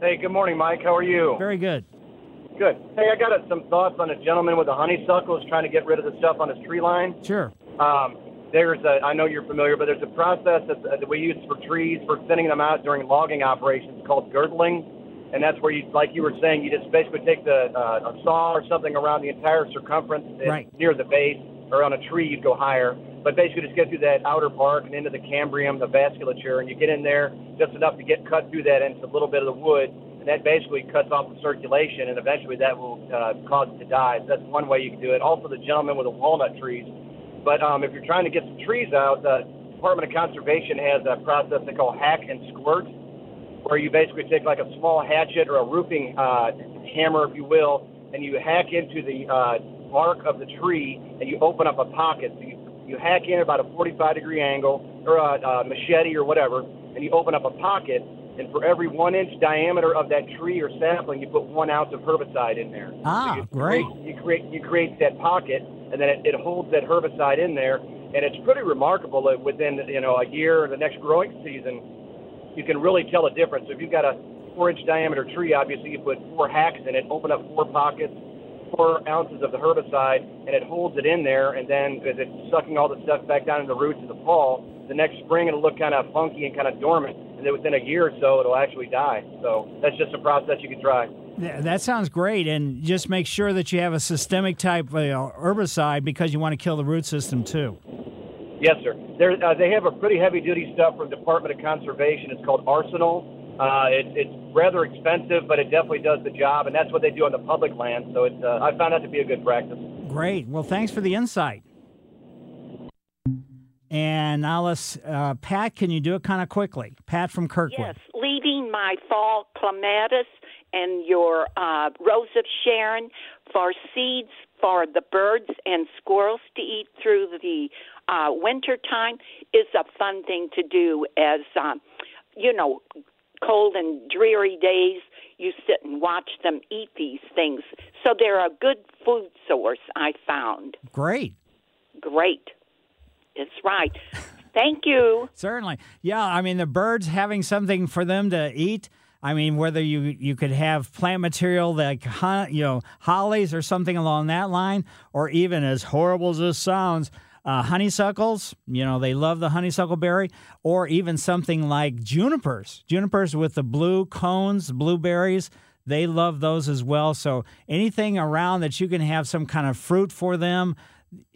Hey, good morning, Mike. How are you? Very good. Good. Hey, I got uh, some thoughts on a gentleman with a honeysuckle who's trying to get rid of the stuff on his tree line. Sure. Um, there's a, I know you're familiar, but there's a process that, that we use for trees for thinning them out during logging operations called girdling. And that's where you, like you were saying, you just basically take the uh, a saw or something around the entire circumference Right. near the base, or on a tree you'd go higher. But basically, just get through that outer bark and into the cambium, the vasculature, and you get in there just enough to get cut through that into a little bit of the wood, and that basically cuts off the circulation, and eventually that will uh, cause it to die. So that's one way you can do it. Also, the gentleman with the walnut trees. But um, if you're trying to get some trees out, the Department of Conservation has a process they call hack and squirt, where you basically take like a small hatchet or a roofing uh, hammer, if you will, and you hack into the uh, bark of the tree, and you open up a pocket. So you, you hack in about a 45 degree angle, or a, a machete or whatever, and you open up a pocket. And for every one inch diameter of that tree or sapling, you put one ounce of herbicide in there. Ah, you great. Create, you create you create that pocket, and then it, it holds that herbicide in there, and it's pretty remarkable that within you know a year or the next growing season, you can really tell a difference. So if you've got a four inch diameter tree, obviously you put four hacks in it, open up four pockets, four ounces of the herbicide, and it holds it in there. And then as it's sucking all the stuff back down in the roots in the fall, the next spring it'll look kind of funky and kind of dormant. And then within a year or so, it'll actually die. So that's just a process you can try. Yeah, That sounds great, and just make sure that you have a systemic type uh, herbicide because you want to kill the root system too. Yes, sir. There, uh, they have a pretty heavy duty stuff from Department of Conservation. It's called Arsenal. Uh, it, it's rather expensive, but it definitely does the job, and that's what they do on the public land. So it's, uh, I found that to be a good practice. Great. Well, thanks for the insight. And let's, uh, Pat, can you do it kind of quickly? Pat from Kirkwood. Yes, leaving my fall clematis and your uh, rose of Sharon for seeds for the birds and squirrels to eat through the uh, winter time is a fun thing to do. As um, you know, cold and dreary days, you sit and watch them eat these things. So they're a good food source. I found Great. great. It's right. Thank you. Certainly. Yeah, I mean the birds having something for them to eat. I mean whether you you could have plant material like you know hollies or something along that line, or even as horrible as this sounds, uh, honeysuckles. You know they love the honeysuckle berry, or even something like junipers. Junipers with the blue cones, blueberries. They love those as well. So anything around that you can have some kind of fruit for them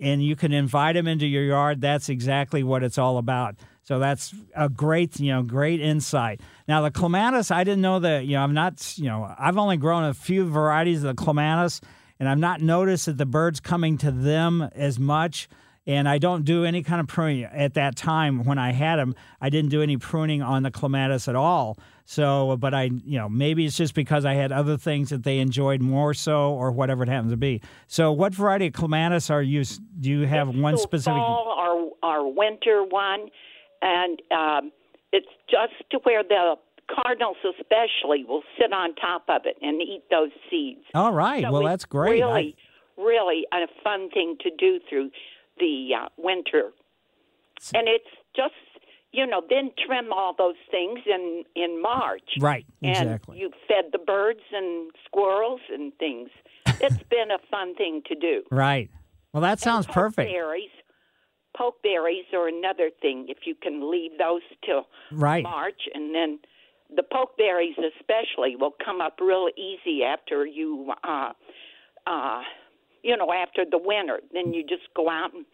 and you can invite them into your yard. That's exactly what it's all about. So that's a great, you know, great insight. Now the clematis, I didn't know that. You know, I'm not, you know, I've only grown a few varieties of the clematis, and I've not noticed that the birds coming to them as much. And I don't do any kind of pruning at that time when I had them. I didn't do any pruning on the clematis at all. So, but I, you know, maybe it's just because I had other things that they enjoyed more so, or whatever it happens to be. So, what variety of clematis are you? Do you have one So specific? fall or or winter one, and um, it's just to where the cardinals especially will sit on top of it and eat those seeds. All right. So well, that's great. I- Really, really a fun thing to do through the uh, winter, and it's just you know then trim all those things in in March. Right, And exactly. you fed the birds and squirrels and things. It's been a fun thing to do. right. Well, that sounds perfect. Pokeberries, pokeberries are another thing. If you can leave those till Right. March, and then the pokeberries especially will come up real easy after you uh, uh, you know, after the winter. Then you just go out and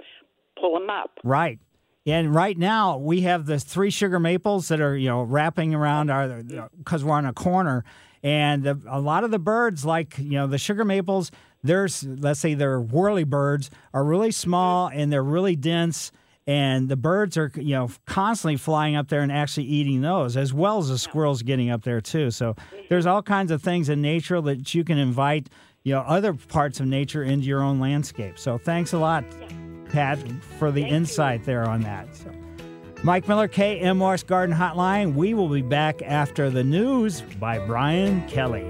pull them up. Right. And right now we have the three sugar maples that are you know wrapping around our because we're on a corner, and the, a lot of the birds like you know the sugar maples. There's let's say they're whirly birds are really small and they're really dense, and the birds are you know constantly flying up there and actually eating those as well as the squirrels getting up there too. So there's all kinds of things in nature that you can invite you know other parts of nature into your own landscape. So thanks a lot. Pat, for the insight there on that. So, Mike Miller, KMOX Garden Hotline. We will be back after the news by Brian Kelly.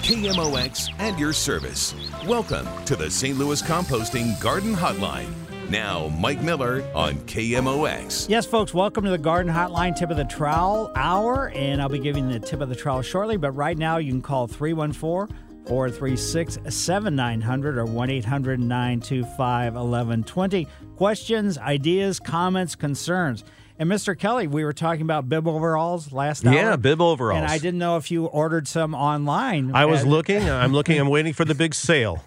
KMOX and your service. Welcome to the St. Louis Composting Garden Hotline. Now, Mike Miller on KMOX. Yes, folks, welcome to the Garden Hotline Tip of the Trowel Hour, and I'll be giving the tip of the trowel shortly. But right now, you can call 314 436 7900 or 1 800 925 1120. Questions, ideas, comments, concerns. And Mr. Kelly, we were talking about bib overalls last hour. Yeah, bib overalls. And I didn't know if you ordered some online. I was looking. I'm looking. I'm waiting for the big sale.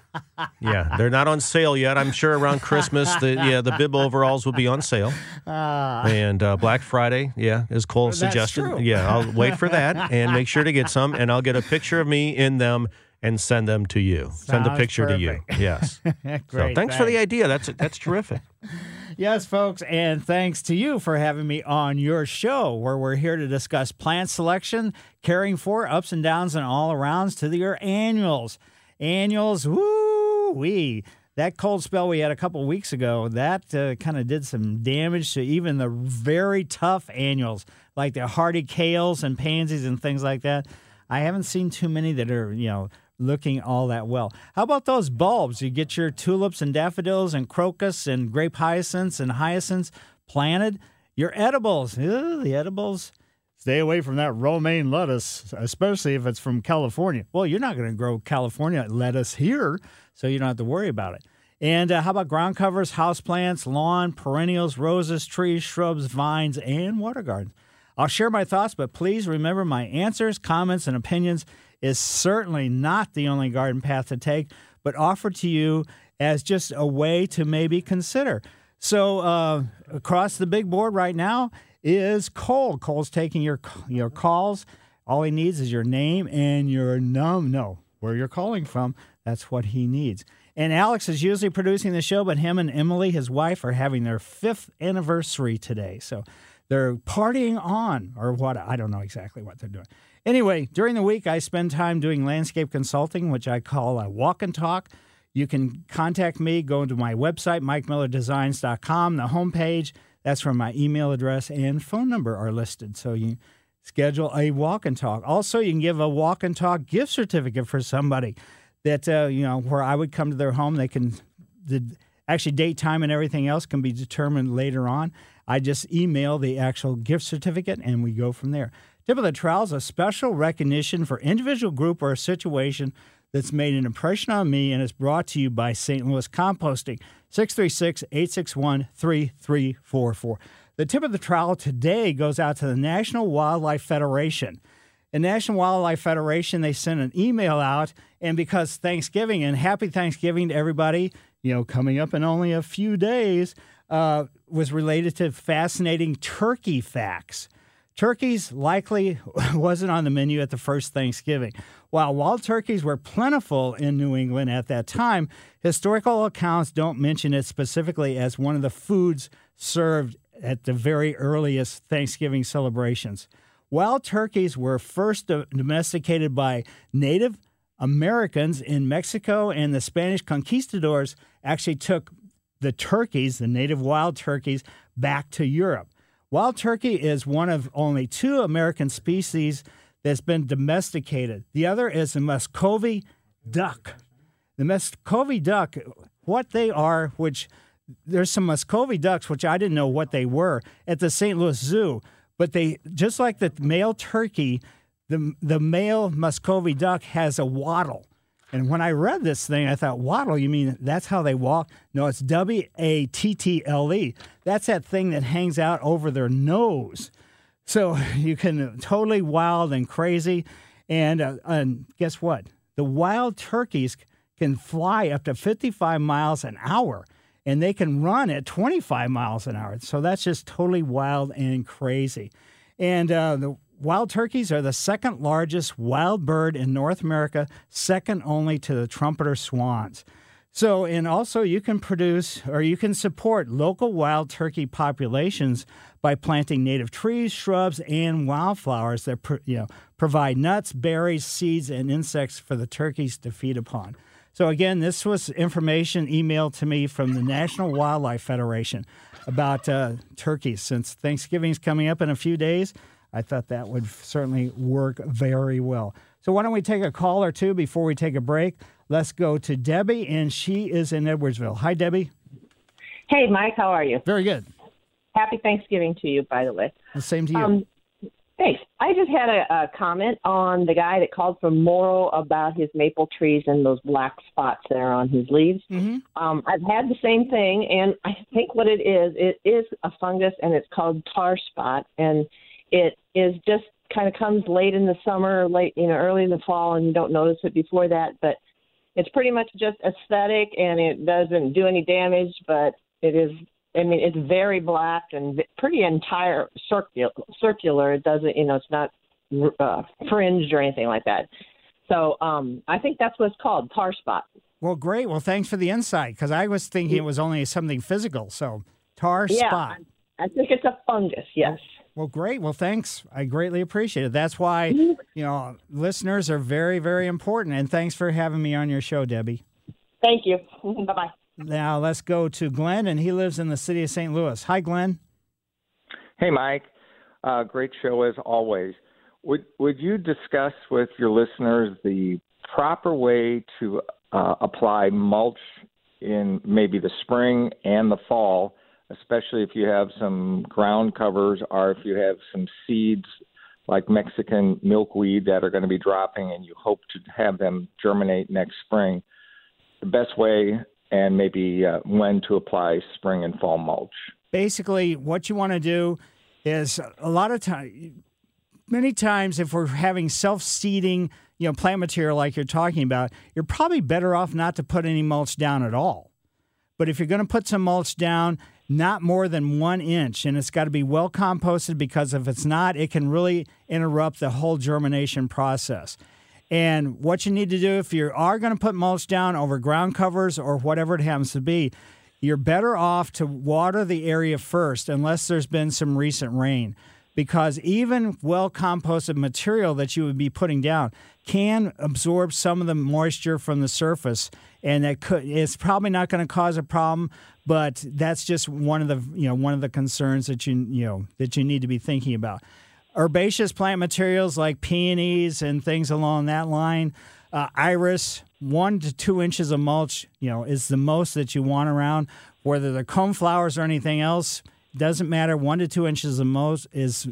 Yeah, they're not on sale yet. I'm sure around Christmas, the yeah, the bib overalls will be on sale. Uh, and uh, Black Friday, yeah, as Cole suggested. true. Yeah, I'll wait for that and make sure to get some, and I'll get a picture of me in them and send them to you. send a Sounds picture to you. Yes. Great, so thanks for the idea. That's that's terrific. Yes, folks, and thanks to you for having me on your show, where we're here to discuss plant selection, caring for ups and downs and all arounds to your annuals. Annuals, woo wee. That cold spell we had a couple weeks ago, that uh, kind of did some damage to even the very tough annuals, like the hardy kales and pansies and things like that. I haven't seen too many that are, you know, looking all that well. How about those bulbs? You get your tulips and daffodils and crocus and grape hyacinths and hyacinths planted. Your edibles, Ugh, the edibles. Stay away from that romaine lettuce, especially if it's from California. Well, you're not going to grow California lettuce here, so you don't have to worry about it. And uh, how about ground covers, houseplants, lawn, perennials, roses, trees, shrubs, vines, and water gardens? I'll share my thoughts, but please remember my answers, comments, and opinions is certainly not the only garden path to take, but offered to you as just a way to maybe consider. So uh, across the big board right now is Cole. Cole's taking your your calls. All he needs is your name and your num no where you're calling from. That's what he needs. And Alex is usually producing the show, but him and Emily, his wife, are having their fifth anniversary today. So they're partying on, or what? I don't know exactly what they're doing. Anyway, during the week, I spend time doing landscape consulting, which I call a walk and talk. You can contact me, go to my website, mikemillerdesigns.com, the homepage. That's where my email address and phone number are listed. So you schedule a walk and talk. Also, you can give a walk and talk gift certificate for somebody that, uh, you know, where I would come to their home. They can, the actually date, time, and everything else can be determined later on. I just email the actual gift certificate and we go from there. Tip of the trowel is a special recognition for individual group or a situation that's made an impression on me and is brought to you by St. Louis Composting, 636 861 3344. The tip of the trowel today goes out to the National Wildlife Federation. The National Wildlife Federation, they sent an email out, and because Thanksgiving and happy Thanksgiving to everybody, you know, coming up in only a few days, uh, was related to fascinating turkey facts. Turkeys likely wasn't on the menu at the first Thanksgiving. While wild turkeys were plentiful in New England at that time, historical accounts don't mention it specifically as one of the foods served at the very earliest Thanksgiving celebrations. Wild turkeys were first domesticated by Native Americans in Mexico, and the Spanish conquistadors actually took the turkeys, the native wild turkeys, back to Europe. Wild turkey is one of only two American species that's been domesticated. The other is the Muscovy duck. The Muscovy duck, what they are, which there's some Muscovy ducks, which I didn't know what they were at the St. Louis Zoo, but they just like the male turkey, the the male Muscovy duck has a wattle. And when I read this thing, I thought, waddle, you mean that's how they walk? No, it's W A T T L E. That's that thing that hangs out over their nose. So you can totally wild and crazy. And, uh, and guess what? The wild turkeys can fly up to 55 miles an hour and they can run at 25 miles an hour. So that's just totally wild and crazy. And uh, the wild turkeys are the second largest wild bird in North America, second only to the trumpeter swans. So, and also you can produce or you can support local wild turkey populations by planting native trees, shrubs, and wildflowers that you know provide nuts, berries, seeds, and insects for the turkeys to feed upon. So, again, this was information emailed to me from the National Wildlife Federation about uh, turkeys. Since Thanksgiving is coming up in a few days, I thought that would certainly work very well. So, why don't we take a call or two before we take a break? Let's go to Debbie, and she is in Edwardsville. Hi, Debbie. Hey, Mike, how are you? Very good. Happy Thanksgiving to you, by the way. The same to you. Um, thanks. I just had a, a comment on the guy that called from Moro about his maple trees and those black spots that are on his leaves. Mm-hmm. Um, I've had the same thing, and I think what it is, it is a fungus, and it's called tar spot, and it is just kind of comes late in the summer, late, you know, early in the fall, and you don't notice it before that, but – it's pretty much just aesthetic and it doesn't do any damage, but it is. I mean, it's very black and pretty entire circular. Circular. It doesn't, you know, it's not uh, fringed or anything like that. So um, I think that's what it's called, tar spot. Well, great. Well, thanks for the insight because I was thinking it was only something physical. So tar yeah, spot. I think it's a fungus. Yes. Well, great. Well, thanks. I greatly appreciate it. That's why, you know, listeners are very, very important. And thanks for having me on your show, Debbie. Thank you. Bye bye. Now let's go to Glenn, and he lives in the city of St. Louis. Hi, Glenn. Hey, Mike. Uh, great show as always. Would Would you discuss with your listeners the proper way to uh, apply mulch in maybe the spring and the fall, especially if you have some ground covers or if you have some seeds like Mexican milkweed that are going to be dropping and you hope to have them germinate next spring? The best way and maybe uh, when to apply spring and fall mulch. Basically, what you want to do is a lot of times, many times, if we're having self seeding, you know, plant material like you're talking about, you're probably better off not to put any mulch down at all. But if you're going to put some mulch down, not more than one inch, and it's got to be well composted because if it's not, it can really interrupt the whole germination process. And what you need to do if you are going to put mulch down over ground covers or whatever it happens to be, you're better off to water the area first unless there's been some recent rain. Because even well composted material that you would be putting down can absorb some of the moisture from the surface, and that could it's probably not going to cause a problem, but that's just one of the you know one of the concerns that you you know that you need to be thinking about herbaceous plant materials like peonies and things along that line. Uh, iris, one to two inches of mulch, you know, is the most that you want around. Whether they're cone flowers or anything else, doesn't matter. One to two inches the most is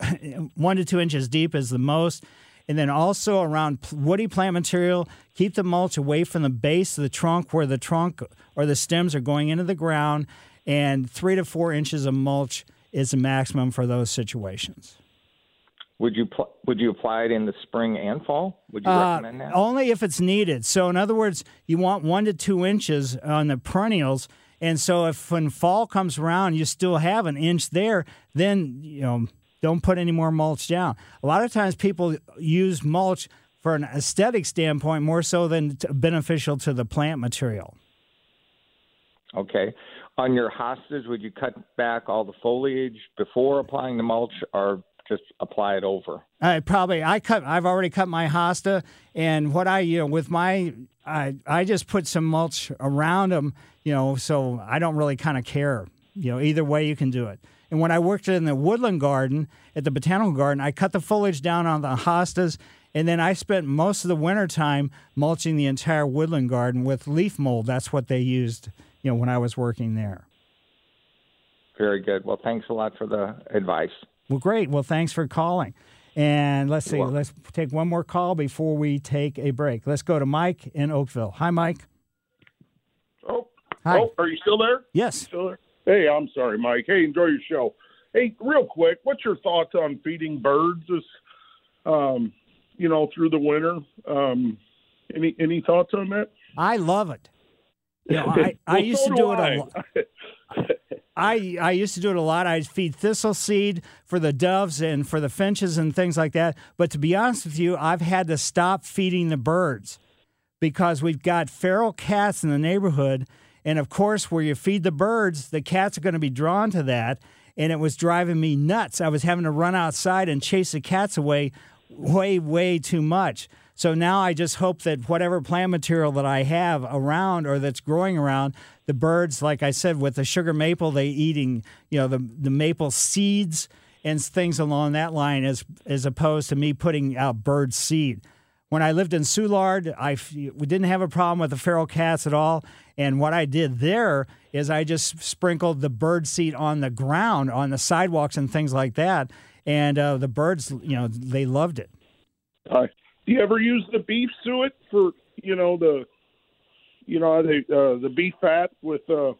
one to two inches deep is the most. And then also around woody plant material, keep the mulch away from the base of the trunk where the trunk or the stems are going into the ground. And three to four inches of mulch is the maximum for those situations. Would you pl- would you apply it in the spring and fall? Would you Uh, recommend that? Only if it's needed. So, in other words, you want one to two inches on the perennials. And so, if when fall comes around, you still have an inch there, then you know don't put any more mulch down. A lot of times, people use mulch for an aesthetic standpoint more so than beneficial to the plant material. Okay. On your hostas, would you cut back all the foliage before applying the mulch, or just apply it over? I probably I cut I've already cut my hosta and what I you know with my I I just put some mulch around them you know so I don't really kind of care you know either way you can do it. And when I worked in the woodland garden at the botanical garden, I cut the foliage down on the hostas and then I spent most of the winter time mulching the entire woodland garden with leaf mold. That's what they used, you know, when I was working there. Very good. Well, thanks a lot for the advice. Well, great. Well, thanks for calling. And let's see, let's take one more call before we take a break. Let's go to Mike in Oakville. Hi, Mike. Oh, Hi. oh, are you still there? Yes. Still there? Hey, I'm sorry, Mike. Hey, enjoy your show. Hey, real quick, what's your thoughts on feeding birds this, um, you know, through the winter? Um, any any thoughts on that? I love it. You know, I, I used so to do do it I. a lot. I I used to do it a lot. I'd feed thistle seed for the doves and for the finches and things like that. But to be honest with you, I've had to stop feeding the birds because we've got feral cats in the neighborhood. And of course, where you feed the birds, the cats are going to be drawn to that. And it was driving me nuts. I was having to run outside and chase the cats away way, way too much. So now I just hope that whatever plant material that I have around or that's growing around, the birds, like I said, with the sugar maple, they eating, you know, the, the maple seeds and things along that line as, as opposed to me putting out bird seed. When I lived in Soulard, I f- we didn't have a problem with the feral cats at all. And what I did there is I just sprinkled the bird seed on the ground, on the sidewalks and things like that. And uh, the birds, you know, they loved it. Uh, do you ever use the beef suet for you know the you know the uh, the beef fat with uh,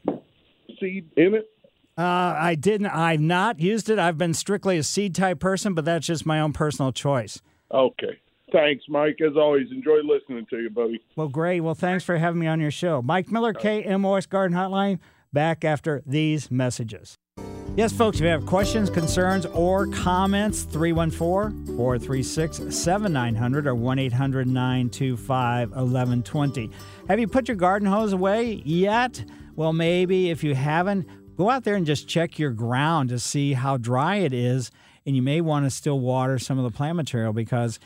seed in it? Uh, I didn't. I've not used it. I've been strictly a seed type person, but that's just my own personal choice. Okay. Thanks, Mike. As always, enjoy listening to you, buddy. Well, great. Well, thanks for having me on your show. Mike Miller, uh, KMOX Garden Hotline, back after these messages. Yes, folks, if you have questions, concerns, or comments, 314 436 7900 or 1 800 925 1120. Have you put your garden hose away yet? Well, maybe if you haven't, go out there and just check your ground to see how dry it is. And you may want to still water some of the plant material because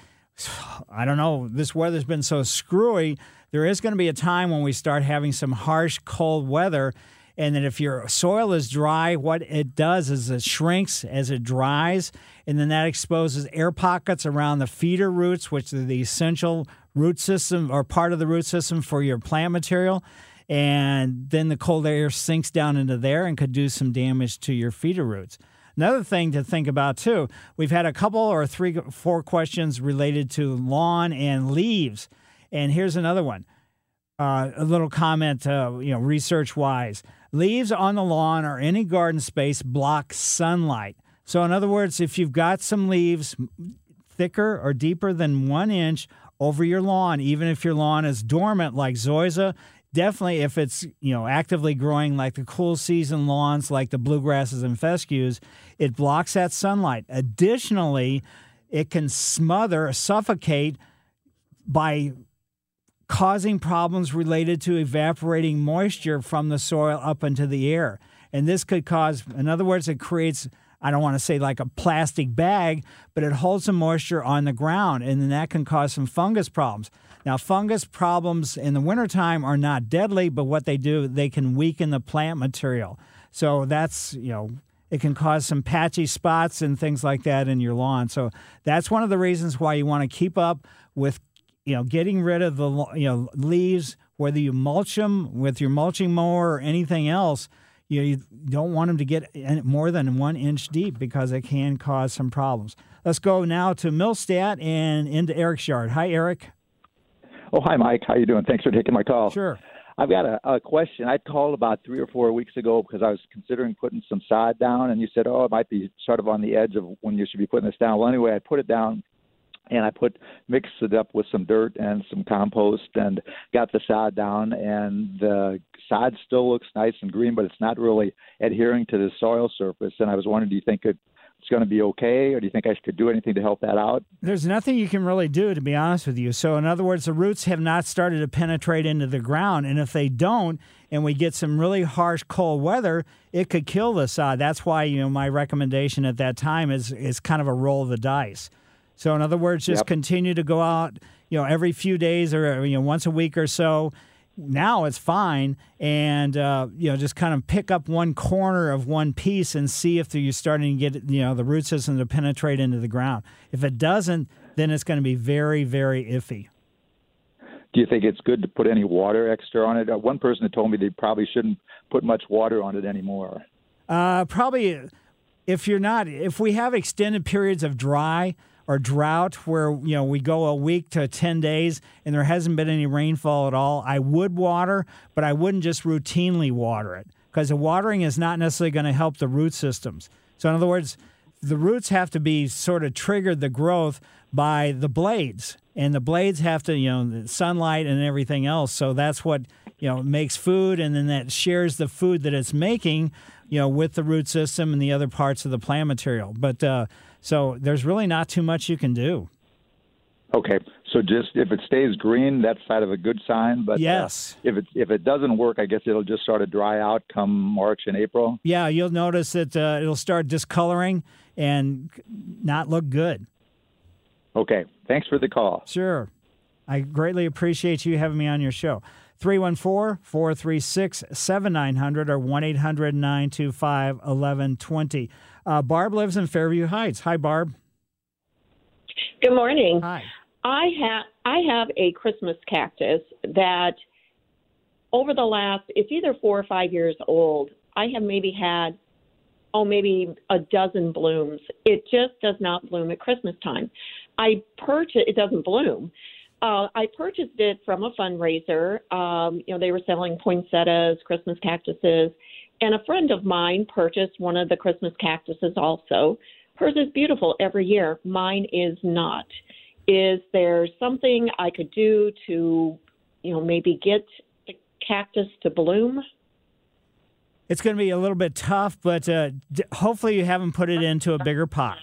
I don't know, this weather's been so screwy. There is going to be a time when we start having some harsh, cold weather. And then if your soil is dry, what it does is it shrinks as it dries. And then that exposes air pockets around the feeder roots, which are the essential root system or part of the root system for your plant material. And then the cold air sinks down into there and could do some damage to your feeder roots. Another thing to think about too, we've had a couple or three, four questions related to lawn and leaves. And here's another one. Uh, a little comment, uh, you know, research wise. Leaves on the lawn or any garden space block sunlight. So, in other words, if you've got some leaves thicker or deeper than one inch over your lawn, even if your lawn is dormant like zoysia, definitely if it's you know actively growing like the cool season lawns like the bluegrasses and fescues, it blocks that sunlight. Additionally, it can smother, suffocate by causing problems related to evaporating moisture from the soil up into the air. And this could cause, in other words, it creates, I don't want to say like a plastic bag, but it holds some moisture on the ground, and then that can cause some fungus problems. Now, fungus problems in the wintertime are not deadly, but what they do, they can weaken the plant material. So that's, you know, it can cause some patchy spots and things like that in your lawn. So that's one of the reasons why you want to keep up with you know, getting rid of the you know leaves, whether you mulch them with your mulching mower or anything else, you, you don't want them to get more than one inch deep because it can cause some problems. Let's go now to Millstadt and into Eric's yard. Hi, Eric. Oh, hi, Mike. How you doing? Thanks for taking my call. Sure. I've got a, a question. I called about three or four weeks ago because I was considering putting some sod down, and you said, "Oh, it might be sort of on the edge of when you should be putting this down." Well, anyway, I put it down, and I put mixed it up with some dirt and some compost, and got the sod down. And the sod still looks nice and green, but it's not really adhering to the soil surface. And I was wondering, do you think it, it's going to be okay, or do you think I could do anything to help that out? There's nothing you can really do, to be honest with you. So, in other words, the roots have not started to penetrate into the ground. And if they don't, and we get some really harsh cold weather, it could kill the sod. That's why, you know, my recommendation at that time is is kind of a roll of the dice. So, in other words, just Yep. continue to go out, you know, every few days or you know once a week or so. Now it's fine, and uh, you know, just kind of pick up one corner of one piece and see if you're starting to get you know the root system to penetrate into the ground. If it doesn't, then it's going to be very, very iffy. Do you think it's good to put any water extra on it? Uh, one person had told me they probably shouldn't put much water on it anymore. Uh, probably, if you're not, if we have extended periods of dry or drought where you know we go a week to 10 days and there hasn't been any rainfall at all i would water but i wouldn't just routinely water it because the watering is not necessarily going to help the root systems so in other words the roots have to be sort of triggered the growth by the blades, and the blades have to, you know, the sunlight and everything else. So that's what you know makes food, and then that shares the food that it's making, you know, with the root system and the other parts of the plant material. But uh, so there's really not too much you can do. Okay, so just if it stays green, that's kind of a good sign. But uh, yes, if it if it doesn't work, I guess it'll just start to dry out come March and April. Yeah, you'll notice that uh, it'll start discoloring and not look good. Okay, thanks for the call. Sure. I greatly appreciate you having me on your show. 314 436 7900 or 1 800 925 1120. Uh, Barb lives in Fairview Heights. Hi, Barb. Good morning. Hi. I have I have a Christmas cactus that over the last it's either four or five years old. I have maybe had oh maybe a dozen blooms. It just does not bloom at Christmas time. I purchased it doesn't bloom. Uh, I purchased it from a fundraiser. Um, you know, they were selling poinsettias, Christmas cactuses, and a friend of mine purchased one of the Christmas cactuses also. Hers is beautiful every year. Mine is not. Is there something I could do to, you know, maybe get the cactus to bloom? It's going to be a little bit tough, but uh, hopefully you haven't put it into a bigger pot.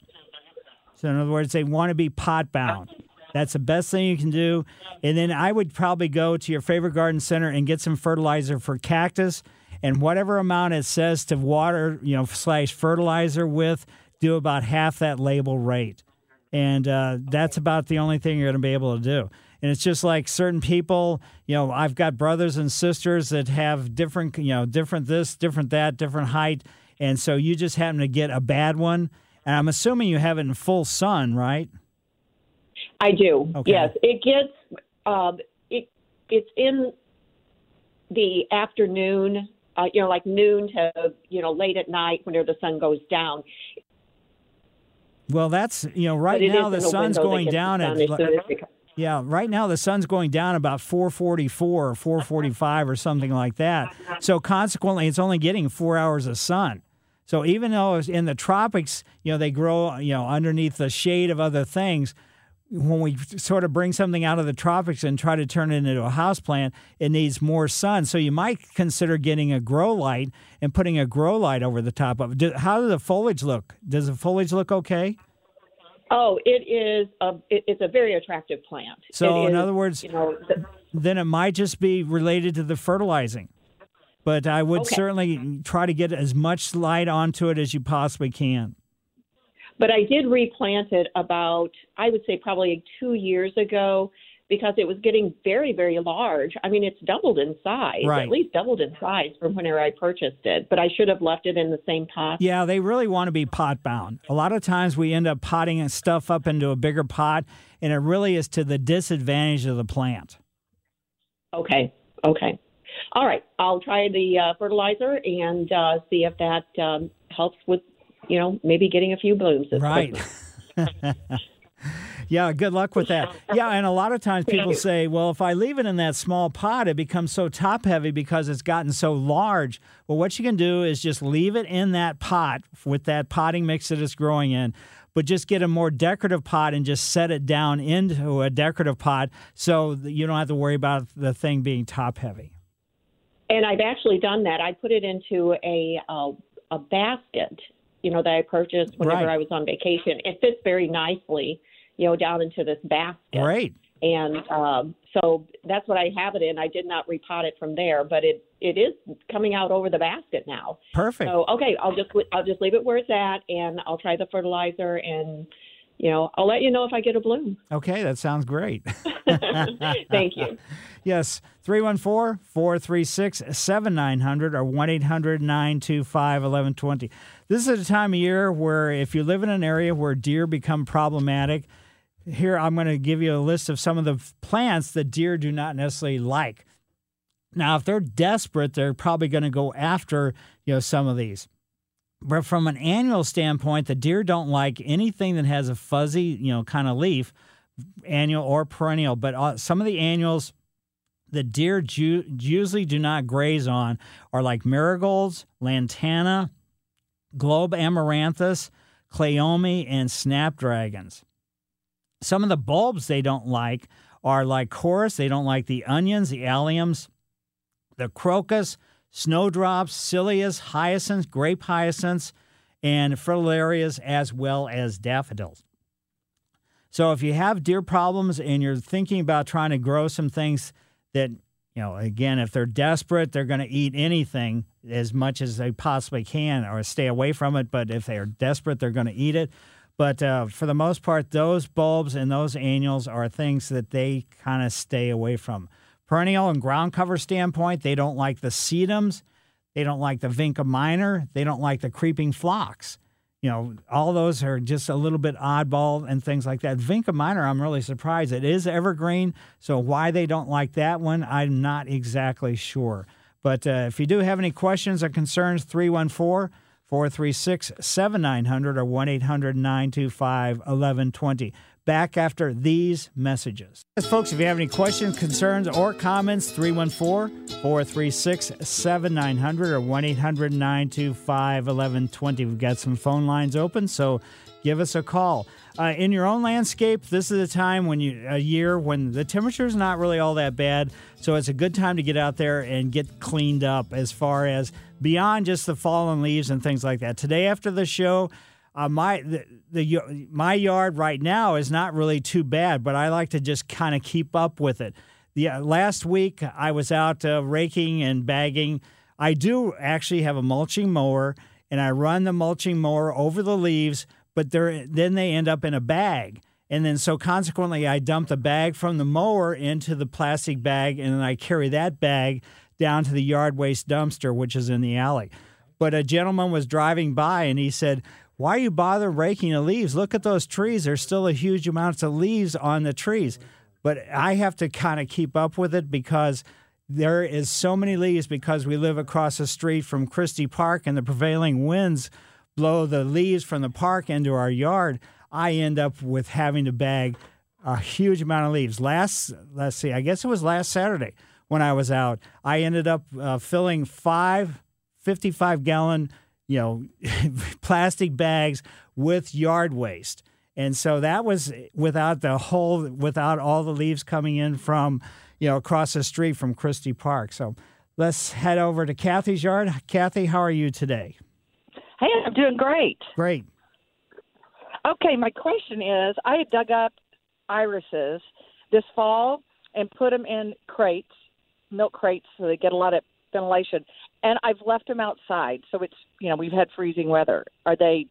So, in other words, they want to be pot bound. That's the best thing you can do. And then I would probably go to your favorite garden center and get some fertilizer for cactus and whatever amount it says to water, you know, slash fertilizer with, do about half that label rate. And uh, that's about the only thing you're going to be able to do. And it's just like certain people, you know, I've got brothers and sisters that have different, you know, different this, different that, different height. And so you just happen to get a bad one. And I'm assuming you have it in full sun, right? I do. Okay. Yes, it gets um, it. It's in the afternoon. Uh, you know, like noon to you know late at night whenever the sun goes down. Well, that's you know right now the sun's going down at as soon as it comes. yeah right now the sun's going down about 444 or 445 or something like that. So consequently, it's only getting four hours of sun. So even though it's in the tropics, you know they grow you know underneath the shade of other things. When we sort of bring something out of the tropics and try to turn it into a house plant, it needs more sun. So you might consider getting a grow light and putting a grow light over the top of it. How does the foliage look? Does the foliage look okay? Oh, it is a it, it's a very attractive plant. So, It in is, other words, you know, the, then it might just be related to the fertilizing. But I would Okay. certainly try to get as much light onto it as you possibly can. But I did replant it about I would say probably two years ago because it was getting very very large. I mean, it's doubled in size, Right. at least doubled in size from whenever I purchased it. But I should have left it in the same pot. Yeah, they really want to be pot bound. A lot of times we end up potting stuff up into a bigger pot, and it really is to the disadvantage of the plant. Okay. Okay. All right. I'll try the uh, fertilizer and uh, see if that um, helps with, you know, maybe getting a few blooms. Right. Yeah, good luck with that. Yeah, and a lot of times people say, well, if I leave it in that small pot, it becomes so top heavy because it's gotten so large. Well, what you can do is just leave it in that pot with that potting mix that it's growing in, but just get a more decorative pot and just set it down into a decorative pot so that you don't have to worry about the thing being top heavy. And I've actually done that. I put it into a uh, a basket, you know, that I purchased whenever Right. I was on vacation. It fits very nicely, you know, down into this basket. Great. And um, so that's what I have it in. I did not repot it from there, but it it is coming out over the basket now. Perfect. So okay, I'll just I'll just leave it where it's at, and I'll try the fertilizer, and you know, I'll let you know if I get a bloom. Okay, that sounds great. Thank you. Yes, 314 436 7900 or 1 800 925 1120. This is a time of year where if you live in an area where deer become problematic, here I'm going to give you a list of some of the plants that deer do not necessarily like. Now, if they're desperate, they're probably going to go after you know some of these. But from an annual standpoint, the deer don't like anything that has a fuzzy, you know, kind of leaf, annual or perennial. But uh, some of the annuals the deer ju- usually do not graze on are like marigolds, lantana, globe amaranthus, cleome, and snapdragons. Some of the bulbs they don't like are like lycoris. They don't like the onions, the alliums, the crocus, snowdrops, scillas, hyacinths, grape hyacinths, and fritillarias, as well as daffodils. So if you have deer problems and you're thinking about trying to grow some things that, you know, again, if they're desperate, they're going to eat anything as much as they possibly can or stay away from it. But if they are desperate, they're going to eat it. But uh, for the most part, those bulbs and those annuals are things that they kind of stay away from. Perennial and ground cover standpoint, they don't like the sedums, they don't like the vinca minor, they don't like the creeping phlox. You know, all those are just a little bit oddball and things like that. Vinca minor, I'm really surprised. It is evergreen, so why they don't like that one, I'm not exactly sure. But uh, if you do have any questions or concerns, 314 436 7900 or 1 800 925 1120. Back after these messages. Yes, folks, if you have any questions, concerns, or comments, 314 436 7900 or 1 800 925 1120. We've got some phone lines open, so give us a call. Uh, in your own landscape, this is a time when you a year when the temperature is not really all that bad, so it's a good time to get out there and get cleaned up as far as beyond just the fallen leaves and things like that. Today after the show, uh, my the, the my yard right now is not really too bad, but I like to just kind of keep up with it. The uh, last week I was out uh, raking and bagging. I do actually have a mulching mower, and I run the mulching mower over the leaves, but they're, then they end up in a bag. And then, so consequently, I dump the bag from the mower into the plastic bag, and then I carry that bag down to the yard waste dumpster, which is in the alley. But a gentleman was driving by and he said, Why are you bother raking the leaves? Look at those trees. There's still a huge amount of leaves on the trees. But I have to kind of keep up with it because there is so many leaves because we live across the street from Christie Park and the prevailing winds blow the leaves from the park into our yard. I end up with having to bag a huge amount of leaves. Last, let's see, I guess it was last Saturday when I was out. I ended up uh, filling five 55 gallon, you know, plastic bags with yard waste. And so that was without the whole, without all the leaves coming in from, you know, across the street from Christie Park. So let's head over to Kathy's yard. Kathy, how are you today? Hey, I'm doing great. Great. Okay, my question is I dug up irises this fall and put them in crates, milk crates, so they get a lot of ventilation. And I've left them outside, so it's you know we've had freezing weather. Are they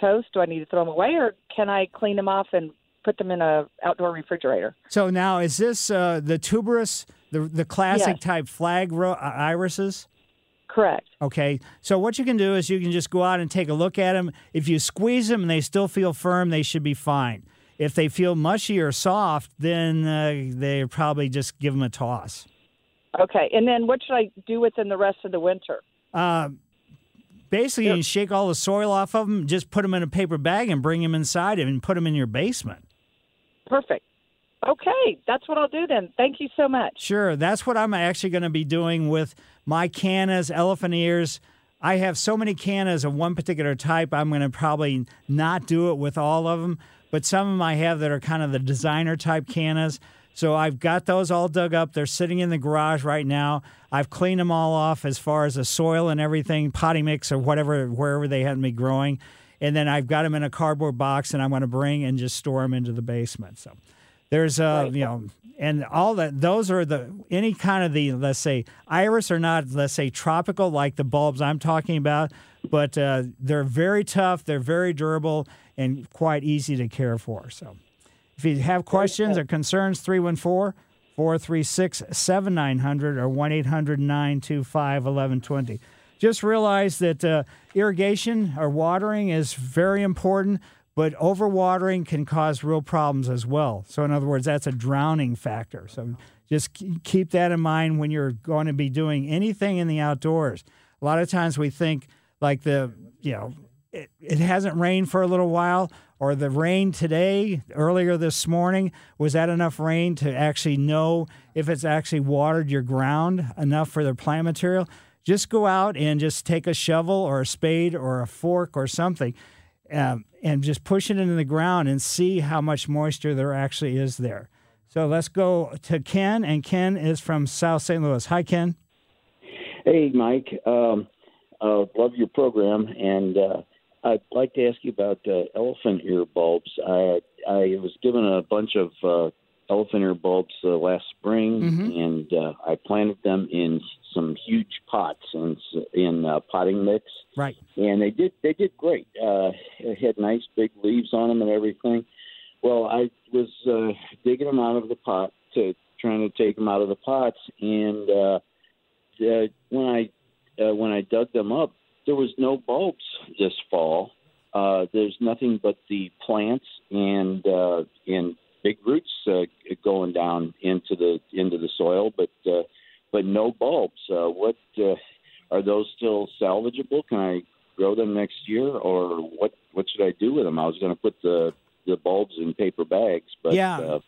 toast? Do I need to throw them away, or can I clean them off and put them in a outdoor refrigerator? So now is this uh, the tuberous, the the classic Yes. type flag ro- uh, irises? Correct. Okay. So what you can do is you can just go out and take a look at them. If you squeeze them and they still feel firm, they should be fine. If they feel mushy or soft, then uh, they probably just give them a toss. Okay, and then what should I do with them the rest of the winter? Uh, basically, you shake all the soil off of them, just put them in a paper bag and bring them inside and put them in your basement. Perfect. Okay, that's what I'll do then. Thank you so much. Sure, that's what I'm actually going to be doing with my cannas, elephant ears. I have so many cannas of one particular type. I'm going to probably not do it with all of them, but some of them I have that are kind of the designer type cannas. So I've got those all dug up. They're sitting in the garage right now. I've cleaned them all off as far as the soil and everything, potty mix or whatever, wherever they had me growing. And then I've got them in a cardboard box and I'm going to bring and just store them into the basement. So there's uh you know and all that those are the any kind of the let's say iris are not let's say tropical like the bulbs i'm talking about but uh, they're very tough they're very durable and quite easy to care for so if you have questions or concerns 314 436 7900 or 1 800 925 1120 just realize that uh, irrigation or watering is very important, but overwatering can cause real problems as well. So, in other words, that's a drowning factor. So, just keep that in mind when you're going to be doing anything in the outdoors. A lot of times we think, like the, you know, it, it hasn't rained for a little while, or the rain today, earlier this morning, was that enough rain to actually know if it's actually watered your ground enough for the plant material? Just go out and just take a shovel or a spade or a fork or something. um, and just push it into the ground and see how much moisture there actually is there. So let's go to Ken, and Ken is from South St. Louis. Hi, Ken. Hey, Mike. Um, uh, love your program, and uh, I'd like to ask you about uh, elephant ear bulbs. I I was given a bunch of uh, elephant ear bulbs uh, last spring, Mhm. and uh, I planted them in some huge pots in in uh, potting mix, Right. and they did they did great. Uh, it had nice big leaves on them and everything. Well, I was uh, digging them out of the pot to trying to take them out of the pots, and uh, uh, when I uh, when I dug them up, there was no bulbs this fall. Uh, there's nothing but the plants and uh, and big roots uh, going down into the into the soil, but uh, but no bulbs. Uh, what uh, are those still salvageable? Can I grow them next year, or what? What should I do with them? I was going to put the the bulbs in paper bags, but Yeah. uh,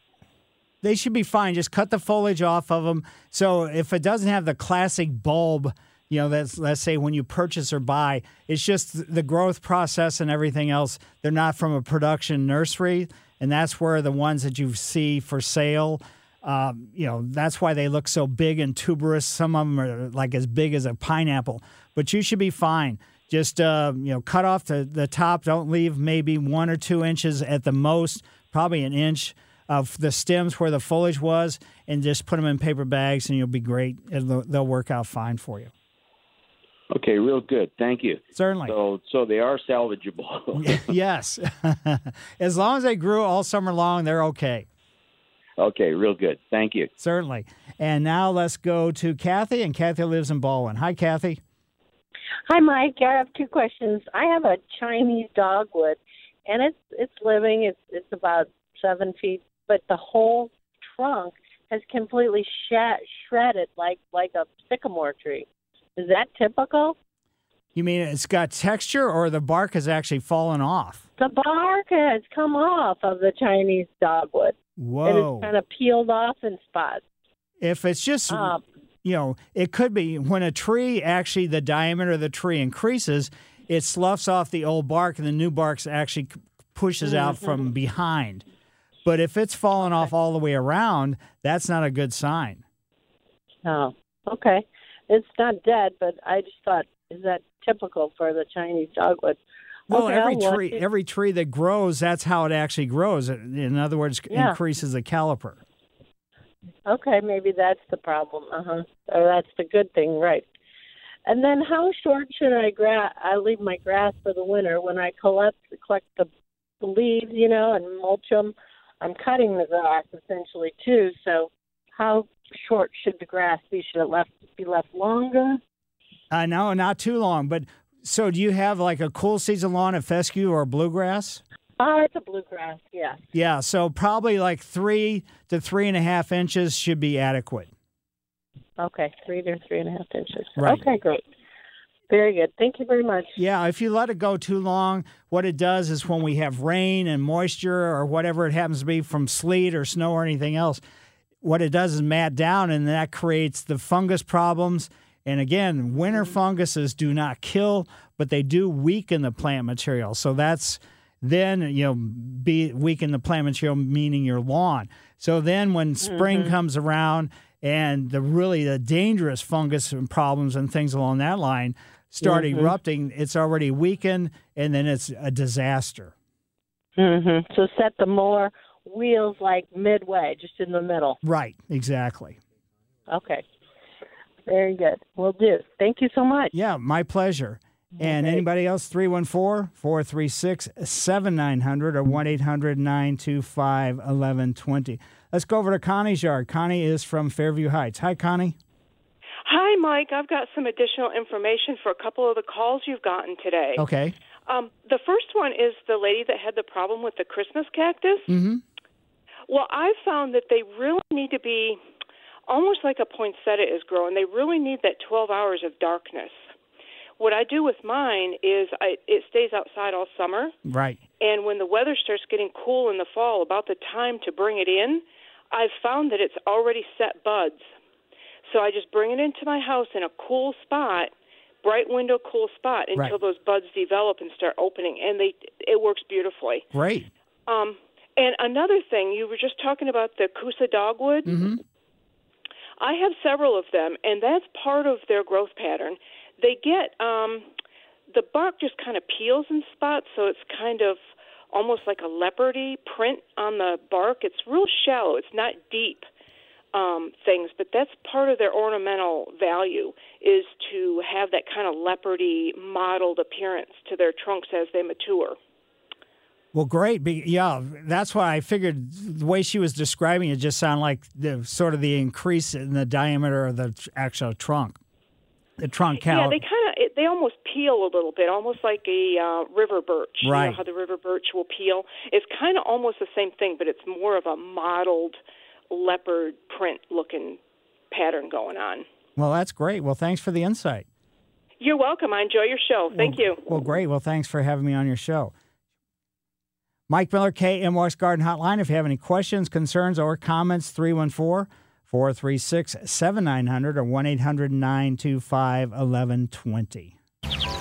They should be fine. Just cut the foliage off of them. So if it doesn't have the classic bulb, you know, that's let's say when you purchase or buy, it's just the growth process and everything else. They're not from a production nursery, and that's where the ones that you see for sale. Um, you know, that's why they look so big and tuberous. Some of them are like as big as a pineapple, but you should be fine. Just uh, you know, cut off the, the top. Don't leave maybe one or two inches at the most, probably an inch of the stems where the foliage was, and just put them in paper bags, and you'll be great. It'll, they'll work out fine for you. Okay, real good. Thank you. Certainly. So so they are salvageable. yes, as long as they grew all summer long, they're okay. okay, real good. Thank you. Certainly. And now let's go to Kathy, and Kathy lives in Ballwin. Hi, Kathy. Hi, Mike. I have two questions. I have a Chinese dogwood, and it's it's living. It's it's about seven feet, but the whole trunk has completely shat, shredded like like a sycamore tree. Is that typical? You mean it's got texture, or the bark has actually fallen off? The bark has come off of the Chinese dogwood, and Whoa! it's kind of peeled off in spots. If it's just, Um, you know, it could be when a tree actually the diameter of the tree increases, it sloughs off the old bark and the new bark actually pushes out from behind. But if it's fallen off all the way around, that's not a good sign. Oh, okay. It's not dead, but I just thought, is that typical for the Chinese dogwood? Well, Okay, every I'll tree, every tree that grows, that's how it actually grows. In other words, Yeah. increases the caliper. Okay, maybe that's the problem. Uh huh. Or that's the good thing, right? And then, how short should I gra- I leave my grass for the winter when I collect collect the, the leaves, you know, and mulch them? I'm cutting the grass essentially too. So, how short should the grass be? Should it left be left longer? Uh, no, not too long. But so, do you have like a cool season lawn of fescue or bluegrass? Oh, it's a bluegrass. Yeah. Yeah, so probably like three to three and a half inches should be adequate. Okay, three to three and a half inches. Right. Okay, great. Very good. Thank you very much. Yeah, if you let it go too long, what it does is when we have rain and moisture or whatever it happens to be from sleet or snow or anything else, what it does is mat down and that creates the fungus problems. And again, winter funguses do not kill, but they do weaken the plant material. So that's then, you know, be weaken the plant material, meaning your lawn. So then when spring Mhm. comes around and the really the dangerous fungus and problems and things along that line start Mhm. erupting, it's already weakened and then it's a disaster. Mm-hmm. So set the mower wheels like midway, just in the middle. Right, exactly. Okay. Very good. Will do. Thank you so much. Yeah, my pleasure. And Okay. anybody else, 314 436 7900 or 1 800 925 1120. Let's go over to Connie's yard. Connie is from Fairview Heights. Hi, Connie. Hi, Mike. I've got some additional information for a couple of the calls you've gotten today. Okay. Um, the first one is the lady that had the problem with the Christmas cactus. Mm-hmm. Well, I've found that they really need to be almost like a poinsettia is growing. They really need that 12 hours of darkness. What I do with mine is I, it stays outside all summer, Right. and when the weather starts getting cool in the fall, about the time to bring it in, I've found that it's already set buds. So I just bring it into my house in a cool spot, bright window, cool spot until Right. those buds develop and start opening, and they it works beautifully. Great. Um, and another thing, you were just talking about the Kousa dogwood. hmm I have several of them, and that's part of their growth pattern. They get um, the bark just kind of peels in spots, so it's kind of almost like a leopardy print on the bark. It's real shallow. It's not deep um, things, but that's part of their ornamental value is to have that kind of leopardy mottled appearance to their trunks as they mature. Well, great. Yeah, that's why I figured the way she was describing it just sounded like the sort of the increase in the diameter of the actual trunk. The trunk Yeah, they kind of they almost peel a little bit, almost like a uh, river birch. You Right. know how the river birch will peel. It's kind of almost the same thing, but it's more of a mottled leopard print looking pattern going on. well, that's great. Well, thanks for the insight. You're welcome. I enjoy your show. Thank you. Well, great. Well, thanks for having me on your show. Mike Miller, KMOX Garden Hotline. If you have any questions, concerns, or comments, 314 436 7900 or 1 800 925 1120.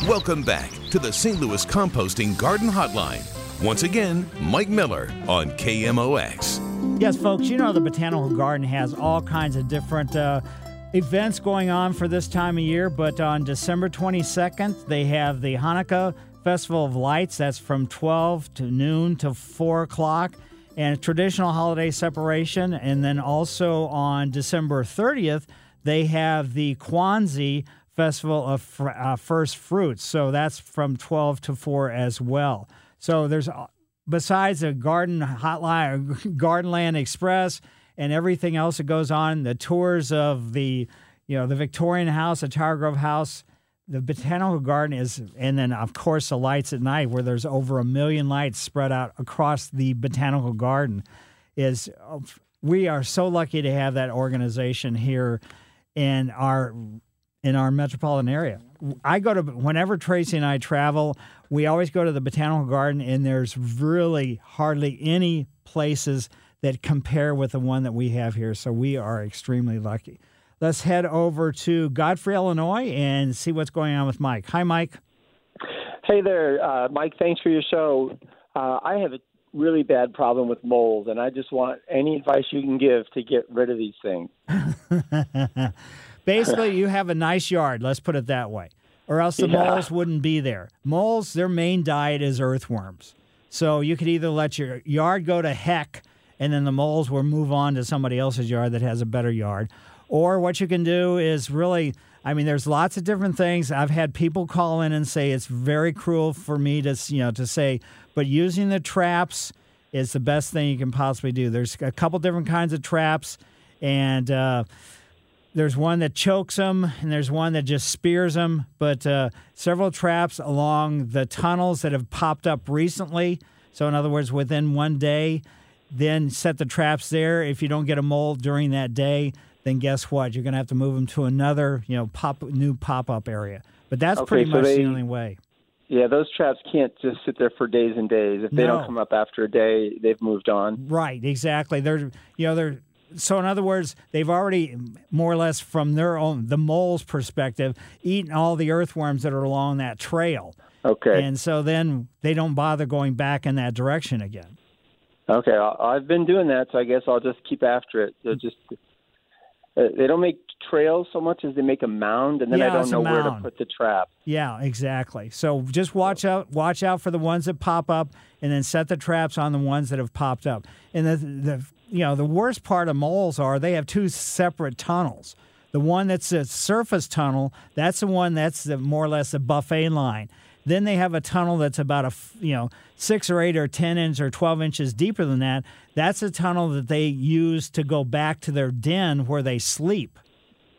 Welcome back to the St. Louis Composting Garden Hotline. Once again, Mike Miller on KMOX. Yes, folks, you know the Botanical Garden has all kinds of different uh, events going on for this time of year, but on December 22nd, they have the Hanukkah Festival of Lights. That's from 12 to noon to 4 o'clock, and traditional holiday separation. And then also on December 30th, they have the Kwanzaa Festival of Fr- uh, First Fruits. So that's from 12 to 4 as well. So there's besides the garden hotline, Gardenland Express, and everything else that goes on, the tours of the, you know, the Victorian House, the Tower Grove House, the Botanical Garden is, and then of course the lights at night, where there's over a million lights spread out across the Botanical Garden, is we are so lucky to have that organization here in our in our metropolitan area. I go to whenever Tracy and I travel, we always go to the botanical garden, and there's really hardly any places that compare with the one that we have here. So we are extremely lucky. Let's head over to Godfrey, Illinois, and see what's going on with Mike. Hi, Mike. Hey there, uh, Mike. Thanks for your show. Uh, I have a really bad problem with moles, and I just want any advice you can give to get rid of these things. Basically, you have a nice yard, let's put it that way, or else the Yeah. moles wouldn't be there. Moles, their main diet is earthworms. So you could either let your yard go to heck and then the moles will move on to somebody else's yard that has a better yard. Or what you can do is really, I mean, there's lots of different things. I've had people call in and say it's very cruel for me to, you know, to say, but using the traps is the best thing you can possibly do. There's a couple different kinds of traps, and uh, there's one that chokes them, and there's one that just spears them. But uh, several traps along the tunnels that have popped up recently. So, in other words, within one day, then set the traps there. If you don't get a mole during that day, then guess what? You're going to have to move them to another, you know, pop new pop up area. But that's Okay, pretty so much they- the only way. Yeah, those traps can't just sit there for days and days. If they No. don't come up after a day, they've moved on. Right, exactly. They're you know they're so in other words, they've already more or less from their own the mole's perspective eaten all the earthworms that are along that trail. Okay. And so then they don't bother going back in that direction again. Okay, I- I've been doing that, so I guess I'll just keep after it. They're just uh, they don't make trails so much as they make a mound, and then Yeah, I don't know where to put the trap. Yeah, exactly. So just watch out watch out for the ones that pop up and then set the traps on the ones that have popped up. And the the you know, the worst part of moles are they have two separate tunnels. The one that's a surface tunnel, that's the one that's the, more or less a buffet line. Then they have a tunnel that's about a you know six or eight or ten inch or twelve inches deeper than that. That's a tunnel that they use to go back to their den where they sleep.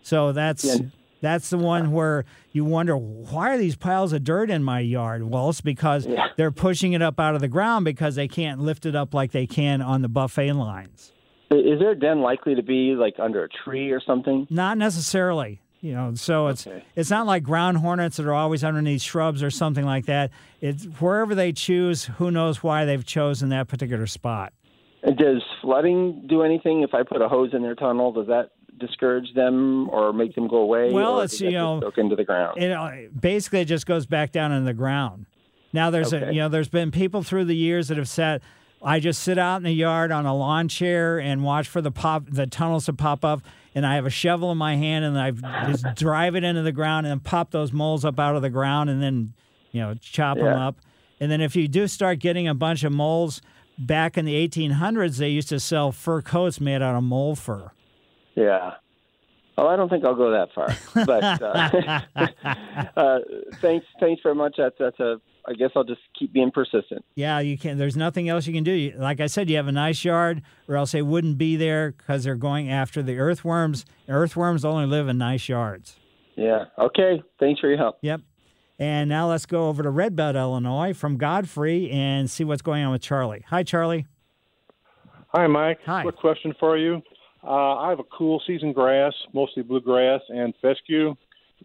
So that's Yeah. that's the one where you wonder why are these piles of dirt in my yard? Well, it's because they're pushing it up out of the ground because they can't lift it up like they can on the buffet lines. Is their den likely to be like under a tree or something? Not necessarily. You know, so it's it's not like ground hornets that are always underneath shrubs or something like that. It's wherever they choose. Who knows why they've chosen that particular spot? And Does flooding do anything if I put a hose in their tunnel? Does that discourage them or make them go away? Well, it's, you know, soak into the ground. It uh, basically it just goes back down in the ground. Now there's a you know there's been people through the years that have said I just sit out in the yard on a lawn chair and watch for the pop the tunnels to pop up and I have a shovel in my hand and I just drive it into the ground and pop those moles up out of the ground and then you know chop them up. And then if you do start getting a bunch of moles back in the 1800s they used to sell fur coats made out of mole fur. Yeah. Oh, I don't think I'll go that far. But uh, uh, thanks, thanks very much. That's that's a. I guess I'll just keep being persistent. Yeah, you can. There's nothing else you can do. Like I said, you have a nice yard, or else they wouldn't be there because they're going after the earthworms. Earthworms only live in nice yards. Yeah. Okay. Thanks for your help. Yep. And now let's go over to Red Bud, Illinois, from Godfrey, and see what's going on with Charlie. Hi, Charlie. Hi, Mike. Hi. Quick question for you. Uh, I have a cool season grass, mostly bluegrass and fescue.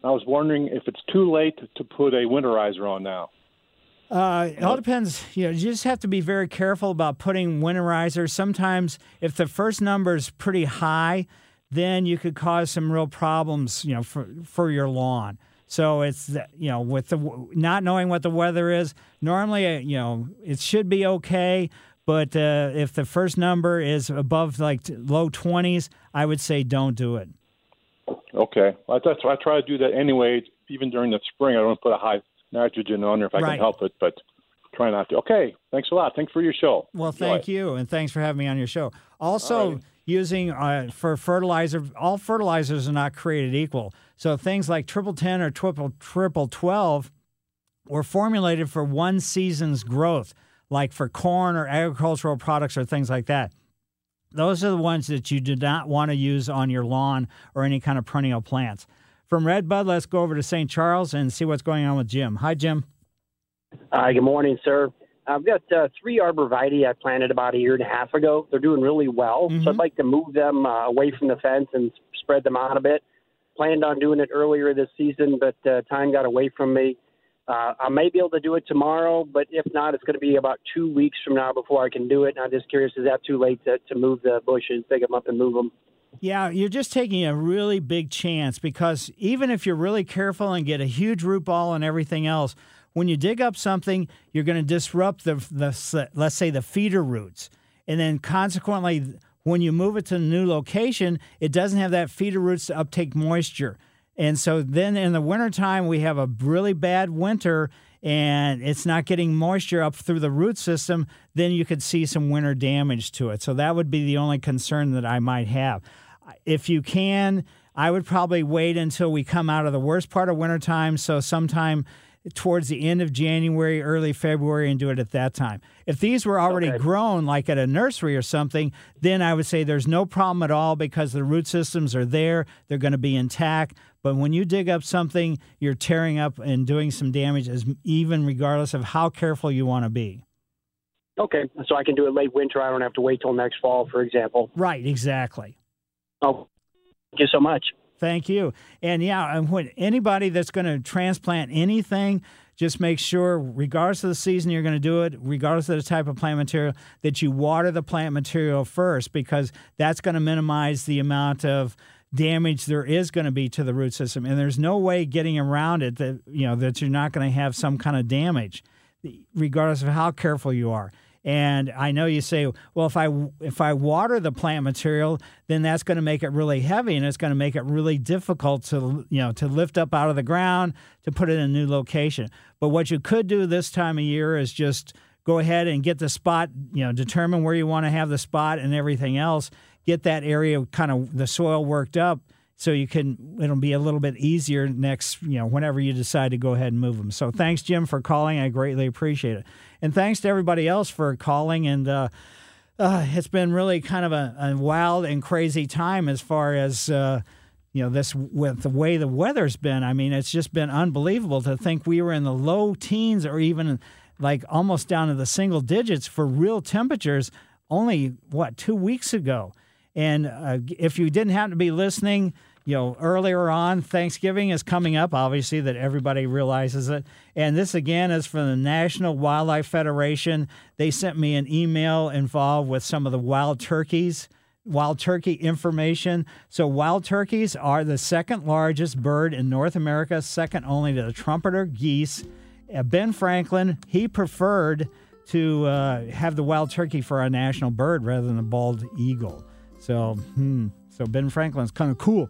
I was wondering if it's too late to put a winterizer on now. Uh, it all depends. You know, you just have to be very careful about putting winterizers. Sometimes, if the first number is pretty high, then you could cause some real problems. You know, for for your lawn. So it's you know with the not knowing what the weather is. Normally, uh, you know, it should be okay. But uh, if the first number is above like low twenties, I would say don't do it. Okay. That's I try to do that anyway. Even during the spring, I don't put a high nitrogen on there if I Right. can help it, but try not to. Okay. Thanks a lot. Thanks for your show. Well, Enjoy thank you, and thanks for having me on your show. Also, using uh, for fertilizer, all fertilizers are not created equal. So things like triple ten or triple triple twelve were formulated for one season's growth, like for corn or agricultural products or things like that. Those are the ones that you do not want to use on your lawn or any kind of perennial plants. From Red Bud, let's go over to St. Charles and see what's going on with Jim. Hi, Jim. Hi, good morning, sir. I've got uh, three arborvitae I planted about a year and a half ago. They're doing really well, so I'd like to move them uh, away from the fence and spread them out a bit. Planned on doing it earlier this season, but uh, time got away from me. Uh, I may be able to do it tomorrow, but if not, it's going to be about two weeks from now before I can do it. And I'm just curious, is that too late to, to move the bushes, pick them up and move them? Yeah, you're just taking a really big chance because even if you're really careful and get a huge root ball and everything else, when you dig up something, you're going to disrupt the, the let's say the feeder roots, and then consequently, when you move it to a new location, it doesn't have that feeder roots to uptake moisture. And so then in the wintertime, we have a really bad winter and it's not getting moisture up through the root system, then you could see some winter damage to it. So that would be the only concern that I might have. If you can, I would probably wait until we come out of the worst part of wintertime. So sometime towards the end of January, early February, and do it at that time. If these were already grown, like at a nursery or something, then I would say there's no problem at all because the root systems are there, they're going to be intact. But when you dig up something, you're tearing up and doing some damage, as even regardless of how careful you want to be. Okay, so I can do it late winter. I don't have to wait till next fall, for example. Right, exactly. Oh, thank you so much. Thank you. And yeah, and when anybody that's going to transplant anything, just make sure, regardless of the season you're going to do it, regardless of the type of plant material, that you water the plant material first because that's going to minimize the amount of damage there is going to be to the root system. And there's no way getting around it that you know that you're not going to have some kind of damage, regardless of how careful you are. And I know you say, well, if I if I water the plant material, then that's going to make it really heavy, and it's going to make it really difficult to you know to lift up out of the ground to put it in a new location. But what you could do this time of year is just go ahead and get the spot, you know, determine where you want to have the spot and everything else. Get that area kind of the soil worked up so you can it'll be a little bit easier next you know whenever you decide to go ahead and move them. So thanks jim for calling. I greatly appreciate it. And thanks to everybody else for calling. And uh, uh, it's been really kind of a, a wild and crazy time as far as uh, you know this with the way the weather's been. I mean it's just been unbelievable to think we were in the low teens or even like almost down to the single digits for real temperatures only what two weeks ago. And uh, if you didn't happen to be listening, you know, earlier on, Thanksgiving is coming up, obviously, that everybody realizes it. And this again is from the National Wildlife Federation. They sent me an email involved with some of the wild turkeys wild turkey information. So, wild turkeys are the second largest bird in North America, second only to the trumpeter geese. Uh, ben Franklin, he preferred to uh, have the wild turkey for our national bird rather than the bald eagle. So, hmm, so Ben Franklin's kind of cool.